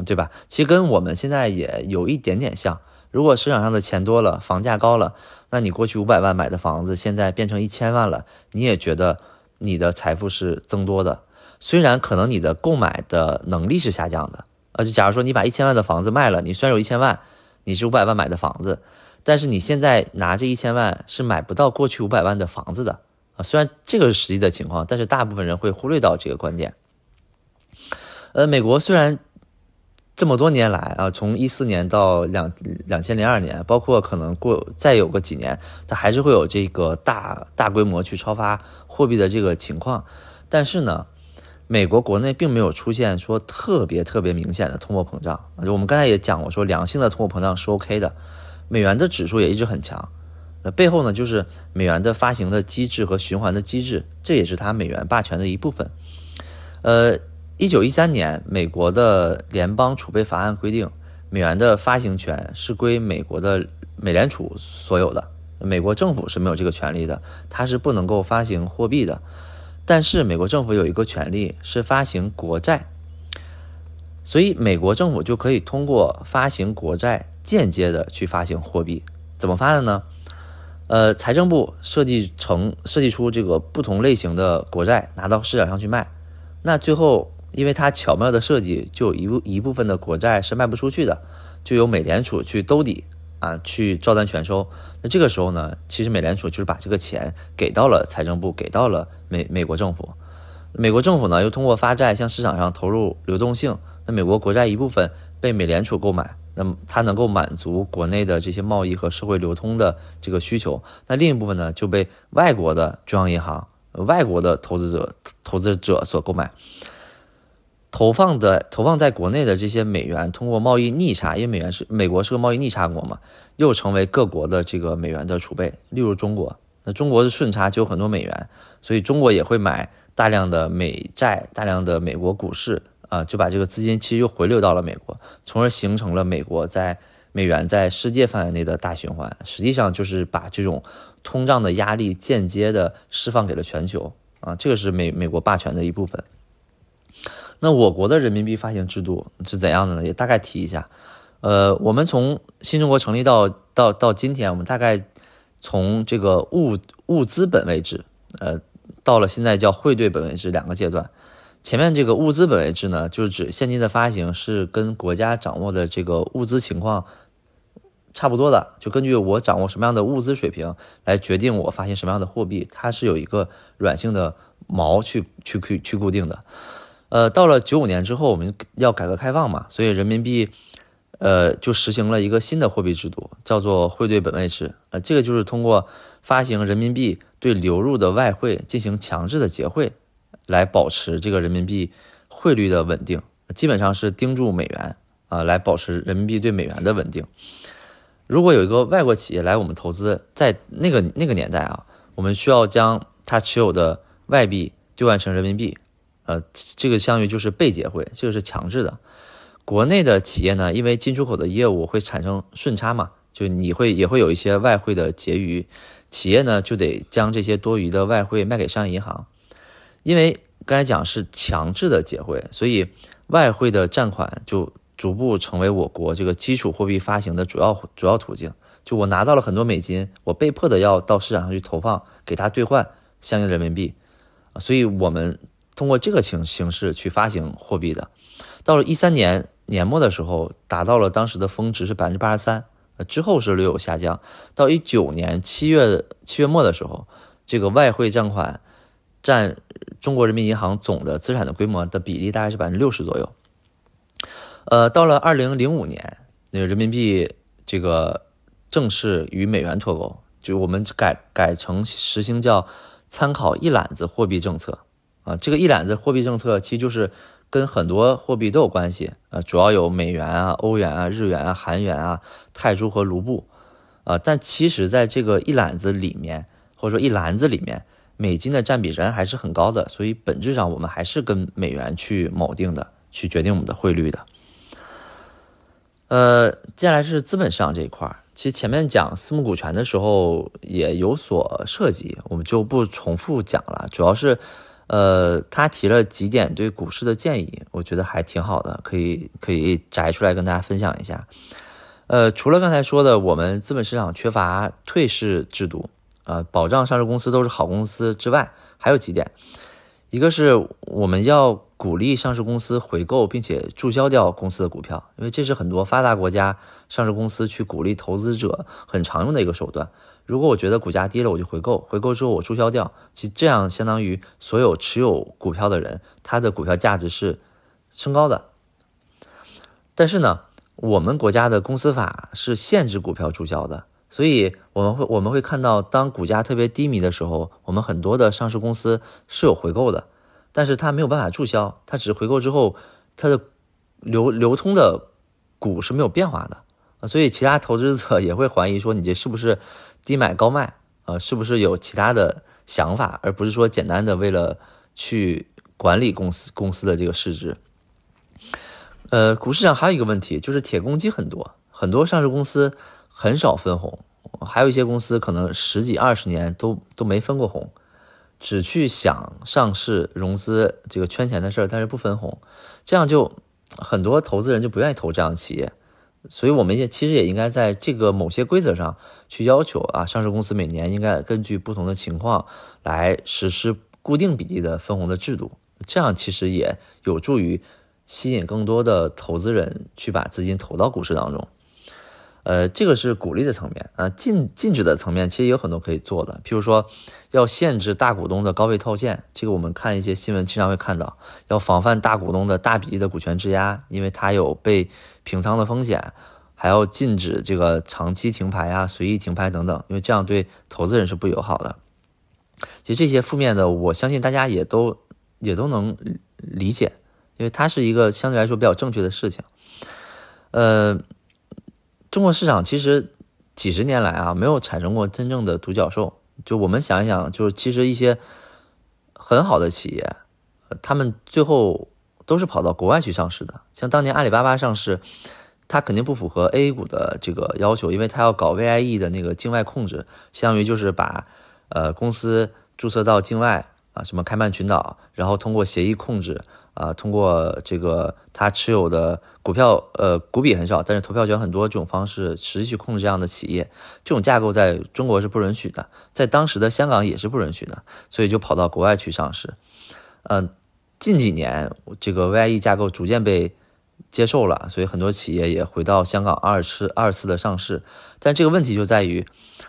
对吧？其实跟我们现在也有一点点像。如果市场上的钱多了，房价高了，那你过去五百万买的房子，现在变成一千万了，你也觉得你的财富是增多的。虽然可能你的购买的能力是下降的，呃，就假如说你把一千万的房子卖了，你虽然有一千万，你是五百万买的房子。但是你现在拿这一千万是买不到过去五百万的房子的啊，虽然这个是实际的情况，但是大部分人会忽略到这个观点。呃，美国虽然这么多年来啊，从一四年到两两千零二年，包括可能过再有个几年，它还是会有这个大大规模去超发货币的这个情况，但是呢，美国国内并没有出现说特别特别明显的通货膨胀就我们刚才也讲过，说良性的通货膨胀是 OK 的。美元的指数也一直很强，那背后呢就是美元的发行的机制和循环的机制，这也是它美元霸权的一部分。呃，一九一三年，美国的联邦储备法案规定，美元的发行权是归美国的美联储所有的，美国政府是没有这个权利的，它是不能够发行货币的。但是美国政府有一个权利是发行国债，所以美国政府就可以通过发行国债。间接的去发行货币，怎么发的呢？呃，财政部设计成设计出这个不同类型的国债，拿到市场上去卖。那最后，因为它巧妙的设计，就有一部一部分的国债是卖不出去的，就由美联储去兜底啊，去照单全收。那这个时候呢，其实美联储就是把这个钱给到了财政部，给到了美美国政府。美国政府呢，又通过发债向市场上投入流动性。那美国国债一部分被美联储购买。那么它能够满足国内的这些贸易和社会流通的这个需求，那另一部分呢就被外国的中央银行、外国的投资者、投资者所购买。投放的投放在国内的这些美元，通过贸易逆差，因为美元是美国是个贸易逆差国嘛，又成为各国的这个美元的储备。例如中国，那中国的顺差就有很多美元，所以中国也会买大量的美债，大量的美国股市啊，就把这个资金其实又回流到了美国，从而形成了美国在美元在世界范围内的大循环。实际上就是把这种通胀的压力间接的释放给了全球啊，这个是美美国霸权的一部分。那我国的人民币发行制度是怎样的呢？也大概提一下。呃，我们从新中国成立到到到今天，我们大概从这个物物资本位制，呃，到了现在叫汇兑本位制两个阶段。前面这个物资本位制呢，就是指现金的发行是跟国家掌握的这个物资情况差不多的，就根据我掌握什么样的物资水平来决定我发行什么样的货币，它是有一个软性的锚去去去去固定的。呃，到了九五年之后，我们要改革开放嘛，所以人民币，呃，就实行了一个新的货币制度，叫做汇兑本位制。呃，这个就是通过发行人民币对流入的外汇进行强制的结汇，来保持这个人民币汇率的稳定，基本上是盯住美元啊，来保持人民币对美元的稳定。如果有一个外国企业来我们投资，在那个那个年代啊，我们需要将它持有的外币兑换成人民币。呃，这个相当于就是被结汇，这个是强制的。国内的企业呢，因为进出口的业务会产生顺差嘛，就你会也会有一些外汇的结余，企业呢就得将这些多余的外汇卖给商业银行。因为刚才讲是强制的结汇，所以外汇的占款就逐步成为我国这个基础货币发行的主要主要途径。就我拿到了很多美金，我被迫的要到市场上去投放，给它兑换相应的人民币所以我们。通过这个形形式去发行货币的，到了一三年年末的时候，达到了当时的峰值是百分之八十三，呃之后是略有下降。到一九年七月七月末的时候，这个外汇占款占中国人民银行总的资产的规模的比例大概是百分之六十左右。呃，到了二零零五年，那个人民币这个正式与美元脱钩，就我们改改成实行叫参考一揽子货币政策。啊，这个一揽子货币政策其实就是跟很多货币都有关系啊，主要有美元啊、欧元啊、日元啊、韩元啊、泰铢和卢布啊。但其实，在这个一揽子里面，或者说一篮子里面，美金的占比仍然还是很高的，所以本质上我们还是跟美元去锚定的，去决定我们的汇率的。呃，接下来是资本市场这一块儿，其实前面讲私募股权的时候也有所涉及，我们就不重复讲了，主要是。呃，他提了几点对股市的建议，我觉得还挺好的，可以可以摘出来跟大家分享一下。呃，除了刚才说的我们资本市场缺乏退市制度，呃，保障上市公司都是好公司之外，还有几点，一个是我们要鼓励上市公司回购并且注销掉公司的股票，因为这是很多发达国家上市公司去鼓励投资者很常用的一个手段。如果我觉得股价低了，我就回购，回购之后我注销掉，其实这样相当于所有持有股票的人，他的股票价值是升高的。但是呢，我们国家的公司法是限制股票注销的，所以我们会我们会看到，当股价特别低迷的时候，我们很多的上市公司是有回购的，但是它没有办法注销，它只是回购之后，它的流流通的股是没有变化的，所以其他投资者也会怀疑说，你这是不是？低买高卖，呃，是不是有其他的想法，而不是说简单的为了去管理公司公司的这个市值？呃，股市上还有一个问题，就是铁公鸡很多，很多上市公司很少分红，还有一些公司可能十几二十年都都没分过红，只去想上市融资这个圈钱的事儿，但是不分红，这样就很多投资人就不愿意投这样的企业。所以，我们也其实也应该在这个某些规则上去要求啊，上市公司每年应该根据不同的情况来实施固定比例的分红的制度，这样其实也有助于吸引更多的投资人去把资金投到股市当中。呃，这个是鼓励的层面啊，禁禁止的层面其实也有很多可以做的，譬如说要限制大股东的高位套现，这个我们看一些新闻经常会看到，要防范大股东的大比例的股权质押，因为它有被平仓的风险，还要禁止这个长期停牌啊、随意停牌等等，因为这样对投资人是不友好的。其实这些负面的，我相信大家也都也都能理解，因为它是一个相对来说比较正确的事情。呃，中国市场其实几十年来啊，没有产生过真正的独角兽。就我们想一想，就是其实一些很好的企业，他们最后都是跑到国外去上市的。像当年阿里巴巴上市，它肯定不符合 A 股的这个要求，因为它要搞 VIE 的那个境外控制，相当于就是把呃公司注册到境外啊，什么开曼群岛，然后通过协议控制。啊，通过这个他持有的股票，呃，股比很少，但是投票权很多这种方式，实际去控制这样的企业，这种架构在中国是不允许的，在当时的香港也是不允许的，所以就跑到国外去上市。嗯，近几年这个 VIE 架构逐渐被接受了，所以很多企业也回到香港二次二次的上市。但这个问题就在于，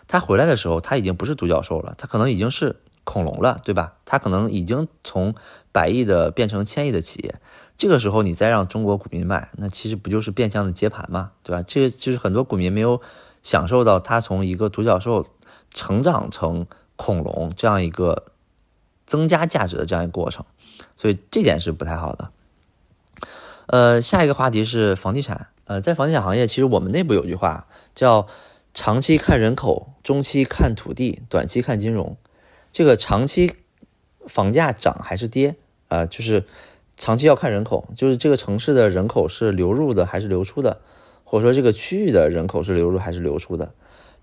他回来的时候，他已经不是独角兽了，他可能已经是恐龙了，对吧？他可能已经从百亿的变成千亿的企业，这个时候你再让中国股民买，那其实不就是变相的接盘嘛，对吧？这就是很多股民没有享受到它从一个独角兽成长成恐龙这样一个增加价值的这样一个过程，所以这点是不太好的。呃，下一个话题是房地产。呃，在房地产行业，其实我们内部有句话叫“长期看人口，中期看土地，短期看金融”。这个长期。房价涨还是跌啊？就是长期要看人口，就是这个城市的人口是流入的还是流出的，或者说这个区域的人口是流入还是流出的。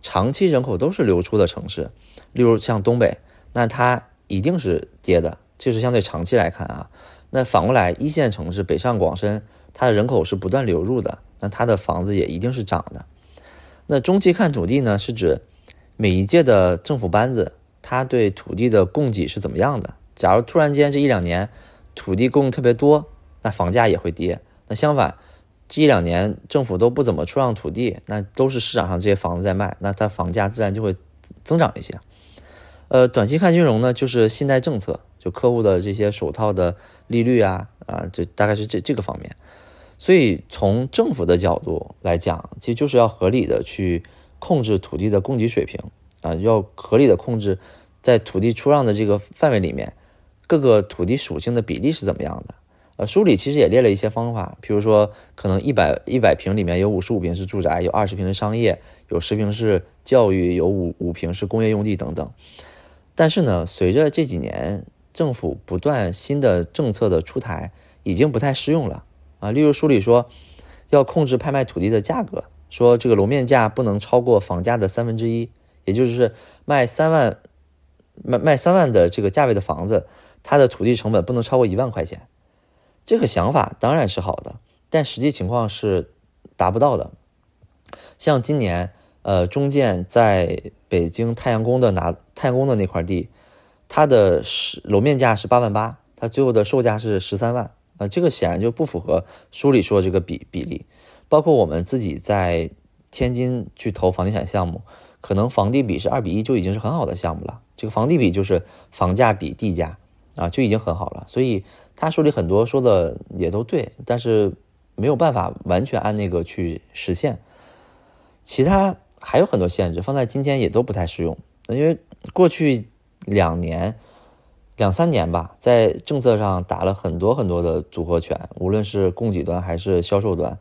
长期人口都是流出的城市，例如像东北，那它一定是跌的，这是相对长期来看啊。那反过来，一线城市北上广深，它的人口是不断流入的，那它的房子也一定是涨的。那中期看土地呢，是指每一届的政府班子。它对土地的供给是怎么样的？假如突然间这一两年土地供特别多，那房价也会跌。那相反，这一两年政府都不怎么出让土地，那都是市场上这些房子在卖，那它房价自然就会增长一些。呃，短期看金融呢，就是信贷政策，就客户的这些首套的利率啊啊，这大概是这这个方面。所以从政府的角度来讲，其实就是要合理的去控制土地的供给水平。啊，要合理的控制在土地出让的这个范围里面，各个土地属性的比例是怎么样的？呃，书里其实也列了一些方法，比如说可能一百一百平里面有五十五平是住宅，有二十平是商业，有十平是教育，有五五平是工业用地等等。但是呢，随着这几年政府不断新的政策的出台，已经不太适用了啊。例如书里说要控制拍卖土地的价格，说这个楼面价不能超过房价的三分之一。也就是卖三万，卖卖三万的这个价位的房子，它的土地成本不能超过一万块钱。这个想法当然是好的，但实际情况是达不到的。像今年，呃，中建在北京太阳宫的拿太阳宫的那块地，它的楼面价是八万八，它最后的售价是十三万，呃，这个显然就不符合书里说的这个比比例。包括我们自己在天津去投房地产项目。可能房地比是二比一就已经是很好的项目了。这个房地比就是房价比地价啊，就已经很好了。所以他书里很多说的也都对，但是没有办法完全按那个去实现。其他还有很多限制，放在今天也都不太适用。因为过去两年、两三年吧，在政策上打了很多很多的组合拳，无论是供给端还是销售端，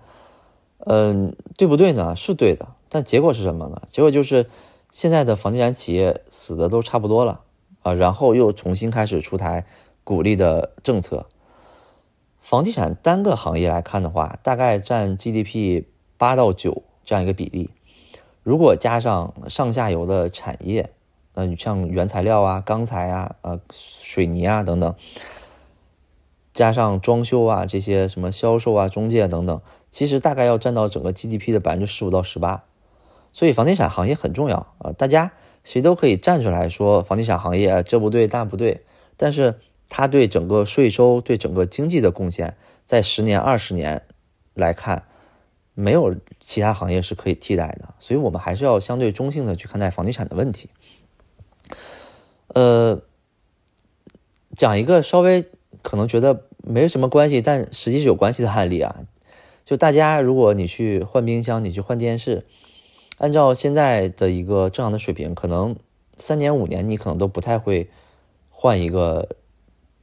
嗯，对不对呢？是对的。但结果是什么呢？结果就是现在的房地产企业死的都差不多了啊，然后又重新开始出台鼓励的政策。房地产单个行业来看的话，大概占 GDP 八到九这样一个比例。如果加上上下游的产业，嗯，像原材料啊、钢材啊、呃、水泥啊等等，加上装修啊这些什么销售啊、中介等等，其实大概要占到整个 GDP 的百分之十五到十八。所以房地产行业很重要啊，大家谁都可以站出来说房地产行业这不对那不对，但是它对整个税收、对整个经济的贡献，在十年、二十年来看，没有其他行业是可以替代的。所以我们还是要相对中性的去看待房地产的问题。呃，讲一个稍微可能觉得没什么关系，但实际是有关系的案例啊，就大家如果你去换冰箱，你去换电视。按照现在的一个正常的水平，可能三年五年你可能都不太会换一个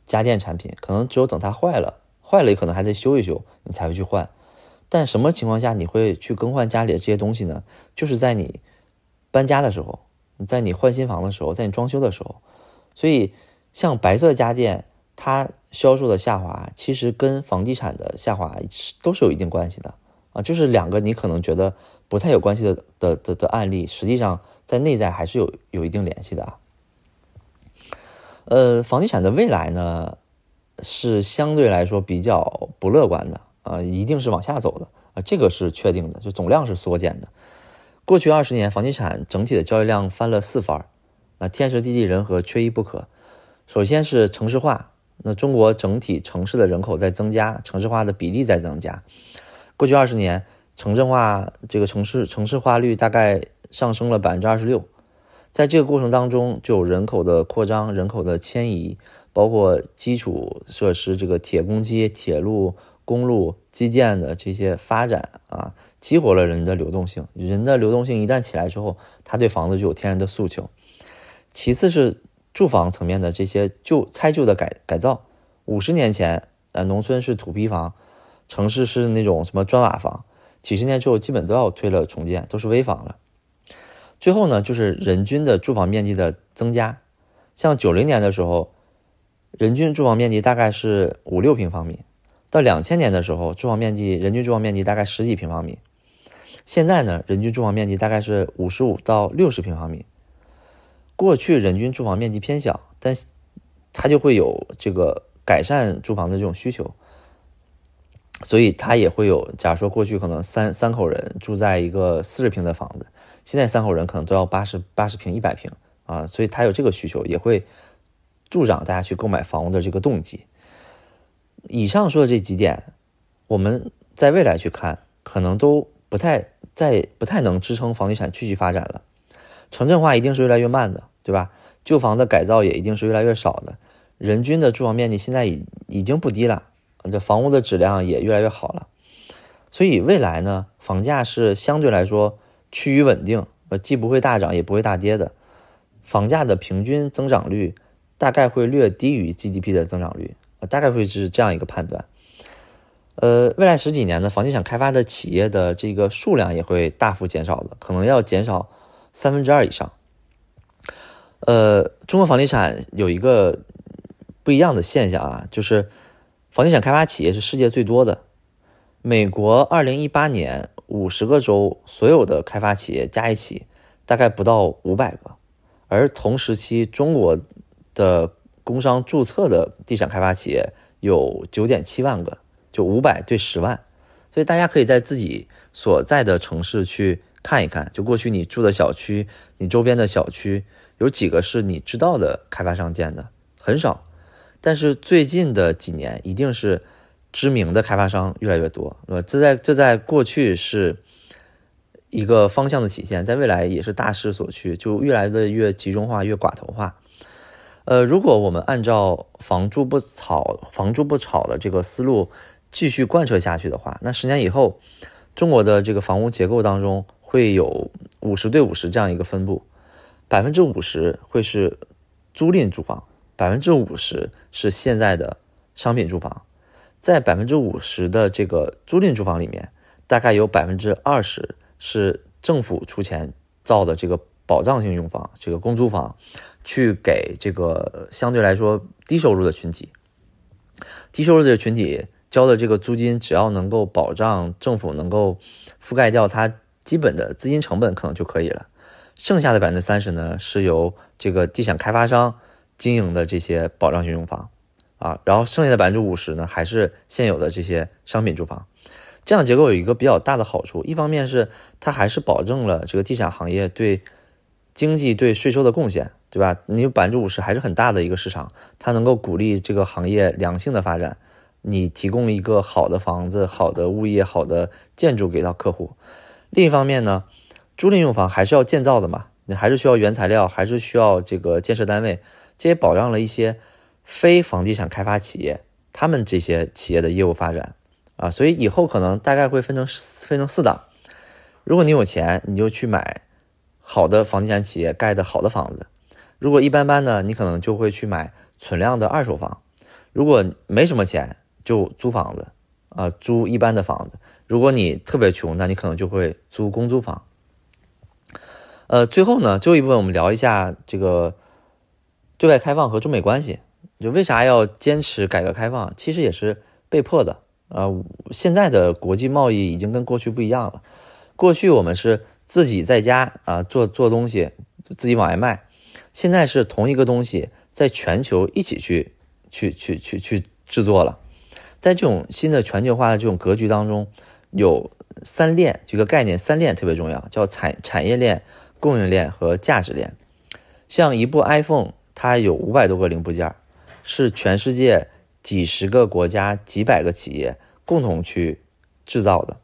家电产品，可能只有等它坏了，坏了也可能还得修一修，你才会去换。但什么情况下你会去更换家里的这些东西呢？就是在你搬家的时候，在你换新房的时候，在你装修的时候。所以，像白色家电，它销售的下滑，其实跟房地产的下滑都是有一定关系的啊。就是两个你可能觉得不太有关系的的的的案例，实际上在内在还是有有一定联系的。呃，房地产的未来呢，是相对来说比较不乐观的。啊，一定是往下走的啊，这个是确定的，就总量是缩减的。过去二十年，房地产整体的交易量翻了四番，那天时地利人和缺一不可。首先是城市化，那中国整体城市的人口在增加，城市化的比例在增加。过去二十年，城镇化这个城市城市化率大概上升了百分之二十六，在这个过程当中，就有人口的扩张、人口的迁移，包括基础设施，这个铁公鸡、铁路。公路基建的这些发展啊，激活了人的流动性。人的流动性一旦起来之后，他对房子就有天然的诉求。其次是住房层面的这些旧拆旧的改改造。五十年前，呃，农村是土坯房，城市是那种什么砖瓦房。几十年之后，基本都要推了重建，都是危房了。最后呢，就是人均的住房面积的增加。像九零年的时候，人均住房面积大概是五六平方米。到两千年的时候，住房面积人均住房面积大概十几平方米。现在呢，人均住房面积大概是五十五到六十平方米。过去人均住房面积偏小，但它就会有这个改善住房的这种需求，所以它也会有。假如说过去可能三三口人住在一个四十平的房子，现在三口人可能都要八十八十平、一百平啊，所以它有这个需求，也会助长大家去购买房屋的这个动机。以上说的这几点，我们在未来去看，可能都不太在不太能支撑房地产继续发展了。城镇化一定是越来越慢的，对吧？旧房的改造也一定是越来越少的。人均的住房面积现在已已经不低了，这房屋的质量也越来越好了。所以未来呢，房价是相对来说趋于稳定，呃，既不会大涨也不会大跌的。房价的平均增长率大概会略低于 GDP 的增长率。大概会是这样一个判断，呃，未来十几年呢，房地产开发的企业的这个数量也会大幅减少的，可能要减少三分之二以上。呃，中国房地产有一个不一样的现象啊，就是房地产开发企业是世界最多的。美国二零一八年五十个州所有的开发企业加一起，大概不到五百个，而同时期中国的。工商注册的地产开发企业有九点七万个，就五百对十万，所以大家可以在自己所在的城市去看一看，就过去你住的小区，你周边的小区有几个是你知道的开发商建的，很少。但是最近的几年，一定是知名的开发商越来越多，呃，这在这在过去是一个方向的体现，在未来也是大势所趋，就越来的越集中化，越寡头化。呃，如果我们按照“房住不炒”“房住不炒”的这个思路继续贯彻下去的话，那十年以后，中国的这个房屋结构当中会有五十对五十这样一个分布，百分之五十会是租赁住房，百分之五十是现在的商品住房，在百分之五十的这个租赁住房里面，大概有百分之二十是政府出钱造的这个保障性用房，这个公租房。去给这个相对来说低收入的群体，低收入的群体交的这个租金，只要能够保障政府能够覆盖掉它基本的资金成本，可能就可以了。剩下的百分之三十呢，是由这个地产开发商经营的这些保障性用房啊，然后剩下的百分之五十呢，还是现有的这些商品住房。这样结构有一个比较大的好处，一方面是它还是保证了这个地产行业对经济对税收的贡献。对吧？你有百分之五十还是很大的一个市场，它能够鼓励这个行业良性的发展。你提供一个好的房子、好的物业、好的建筑给到客户。另一方面呢，租赁用房还是要建造的嘛，你还是需要原材料，还是需要这个建设单位，这也保障了一些非房地产开发企业他们这些企业的业务发展啊。所以以后可能大概会分成分成四档。如果你有钱，你就去买好的房地产企业盖的好的房子。如果一般般呢，你可能就会去买存量的二手房；如果没什么钱，就租房子啊，租一般的房子。如果你特别穷，那你可能就会租公租房。呃，最后呢，最后一部分我们聊一下这个对外开放和中美关系。就为啥要坚持改革开放？其实也是被迫的。呃，现在的国际贸易已经跟过去不一样了。过去我们是自己在家啊做做东西，自己往外卖。现在是同一个东西在全球一起去去去去去制作了。在这种新的全球化的这种格局当中，有三链这个概念，三链特别重要，叫产产业链。供应链和价值链，像一部 iPhone，它有五百多个零部件，是全世界几十个国家、几百个企业共同去制造的。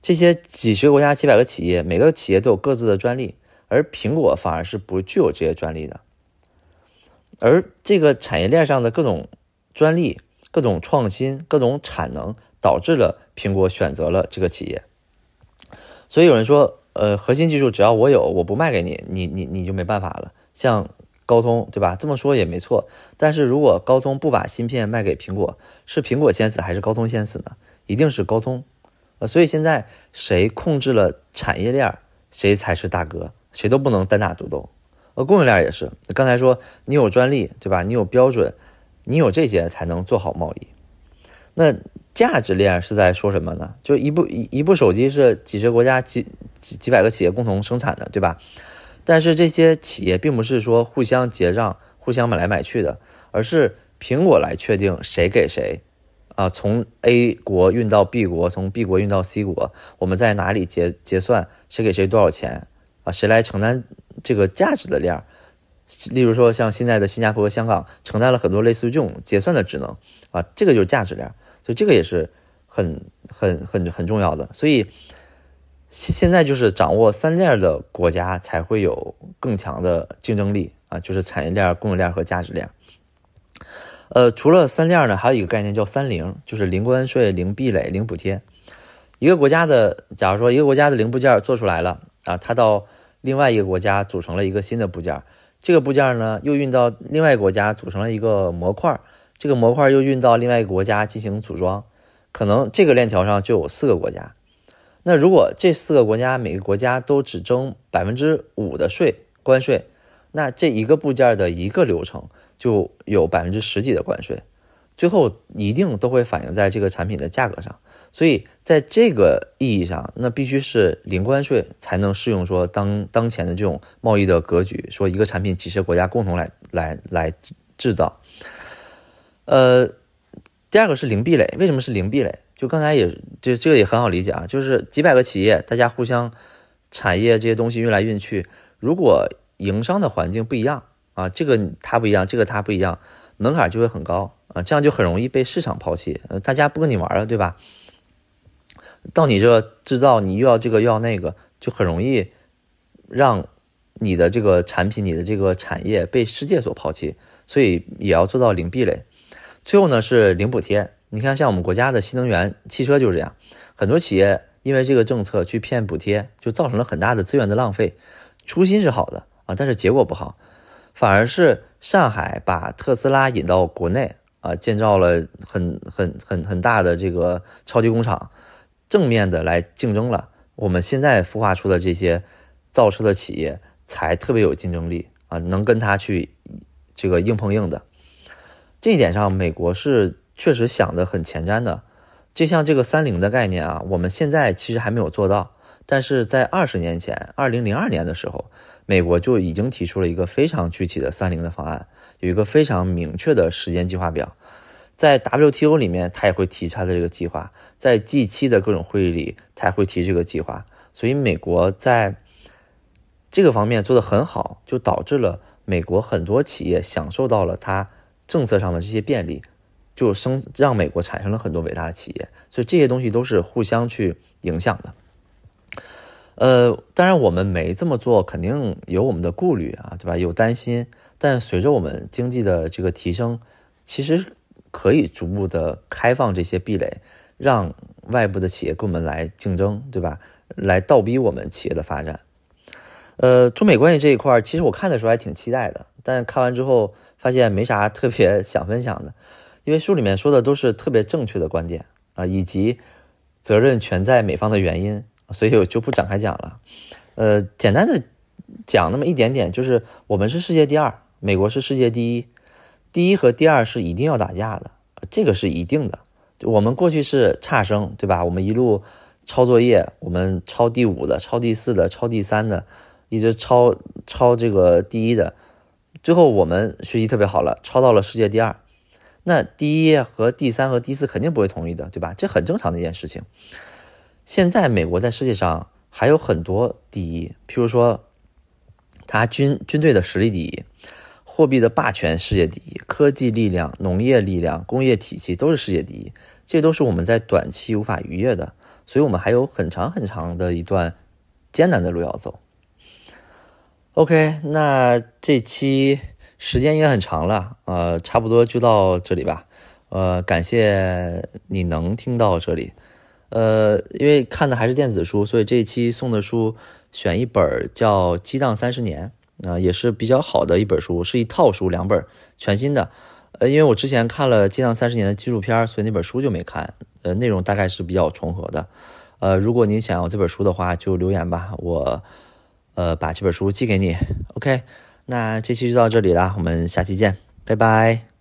这些几十个国家、几百个企业，每个企业都有各自的专利，而苹果反而是不具有这些专利的。而这个产业链上的各种专利、各种创新、各种产能，导致了苹果选择了这个企业。所以有人说。呃，核心技术只要我有，我不卖给你，你你你就没办法了。像高通，对吧？这么说也没错。但是如果高通不把芯片卖给苹果，是苹果先死还是高通先死呢？一定是高通。呃，所以现在谁控制了产业链，谁才是大哥，谁都不能单打独斗。呃，供应链也是。刚才说你有专利，对吧？你有标准，你有这些才能做好贸易。那。价值链是在说什么呢？就一部一一部手机是几十国家几几几百个企业共同生产的，对吧？但是这些企业并不是说互相结账、互相买来买去的，而是苹果来确定谁给谁啊，从 A 国运到 B 国，从 B 国运到 C 国，我们在哪里结结算，谁给谁多少钱啊？谁来承担这个价值的链？例如说像现在的新加坡和香港承担了很多类似于这种结算的职能啊，这个就是价值链。所以这个也是很很很很重要的，所以现现在就是掌握三链的国家才会有更强的竞争力啊，就是产业链、供应链和价值链。呃，除了三链呢，还有一个概念叫三零，就是零关税、零壁垒、零补贴。一个国家的，假如说一个国家的零部件做出来了啊，它到另外一个国家组成了一个新的部件，这个部件呢又运到另外一个国家组成了一个模块。这个模块又运到另外一个国家进行组装，可能这个链条上就有四个国家。那如果这四个国家每个国家都只征百分之五的税关税，那这一个部件的一个流程就有百分之十几的关税，最后一定都会反映在这个产品的价格上。所以在这个意义上，那必须是零关税才能适用说当当前的这种贸易的格局，说一个产品几十个国家共同来来来制造。呃，第二个是零壁垒，为什么是零壁垒？就刚才也，就这个也很好理解啊，就是几百个企业，大家互相产业这些东西运来运去，如果营商的环境不一样啊，这个它不一样，这个它不一样，门槛就会很高啊，这样就很容易被市场抛弃，呃，大家不跟你玩了，对吧？到你这制造，你又要这个又要那个，就很容易让你的这个产品、你的这个产业被世界所抛弃，所以也要做到零壁垒。最后呢是零补贴，你看像我们国家的新能源汽车就是这样，很多企业因为这个政策去骗补贴，就造成了很大的资源的浪费。初心是好的啊，但是结果不好，反而是上海把特斯拉引到国内啊，建造了很很很很大的这个超级工厂，正面的来竞争了。我们现在孵化出的这些造车的企业才特别有竞争力啊，能跟他去这个硬碰硬的。这一点上，美国是确实想的很前瞻的。就像这个三零的概念啊，我们现在其实还没有做到，但是在二十年前，二零零二年的时候，美国就已经提出了一个非常具体的三零的方案，有一个非常明确的时间计划表。在 WTO 里面，他也会提他的这个计划；在 G 七的各种会议里，他也会提这个计划。所以，美国在这个方面做得很好，就导致了美国很多企业享受到了它。政策上的这些便利，就生让美国产生了很多伟大的企业，所以这些东西都是互相去影响的。呃，当然我们没这么做，肯定有我们的顾虑啊，对吧？有担心，但随着我们经济的这个提升，其实可以逐步的开放这些壁垒，让外部的企业跟我们来竞争，对吧？来倒逼我们企业的发展。呃，中美关系这一块，其实我看的时候还挺期待的，但看完之后。发现没啥特别想分享的，因为书里面说的都是特别正确的观点啊，以及责任全在美方的原因，所以我就不展开讲了。呃，简单的讲那么一点点，就是我们是世界第二，美国是世界第一，第一和第二是一定要打架的，这个是一定的。我们过去是差生，对吧？我们一路抄作业，我们抄第五的，抄第四的，抄第三的，一直抄抄这个第一的，最后我们学习特别好了，抄到了世界第二。那第一和第三和第四肯定不会同意的，对吧？这很正常的一件事情。现在美国在世界上还有很多第一，譬如说，他军军队的实力第一，货币的霸权世界第一，科技力量、农业力量、工业体系都是世界第一，这都是我们在短期无法逾越的，所以我们还有很长很长的一段艰难的路要走。OK，那这期。时间也很长了，呃，差不多就到这里吧，呃，感谢你能听到这里，呃，因为看的还是电子书，所以这期送的书选一本叫《激荡三十年》，啊，也是比较好的一本书，是一套书，两本全新的，呃，因为我之前看了《激荡三十年》的纪录片，所以那本书就没看，呃，内容大概是比较重合的，呃，如果您想要这本书的话，就留言吧，我，呃，把这本书寄给你，OK。那这期就到这里啦，我们下期见，拜拜。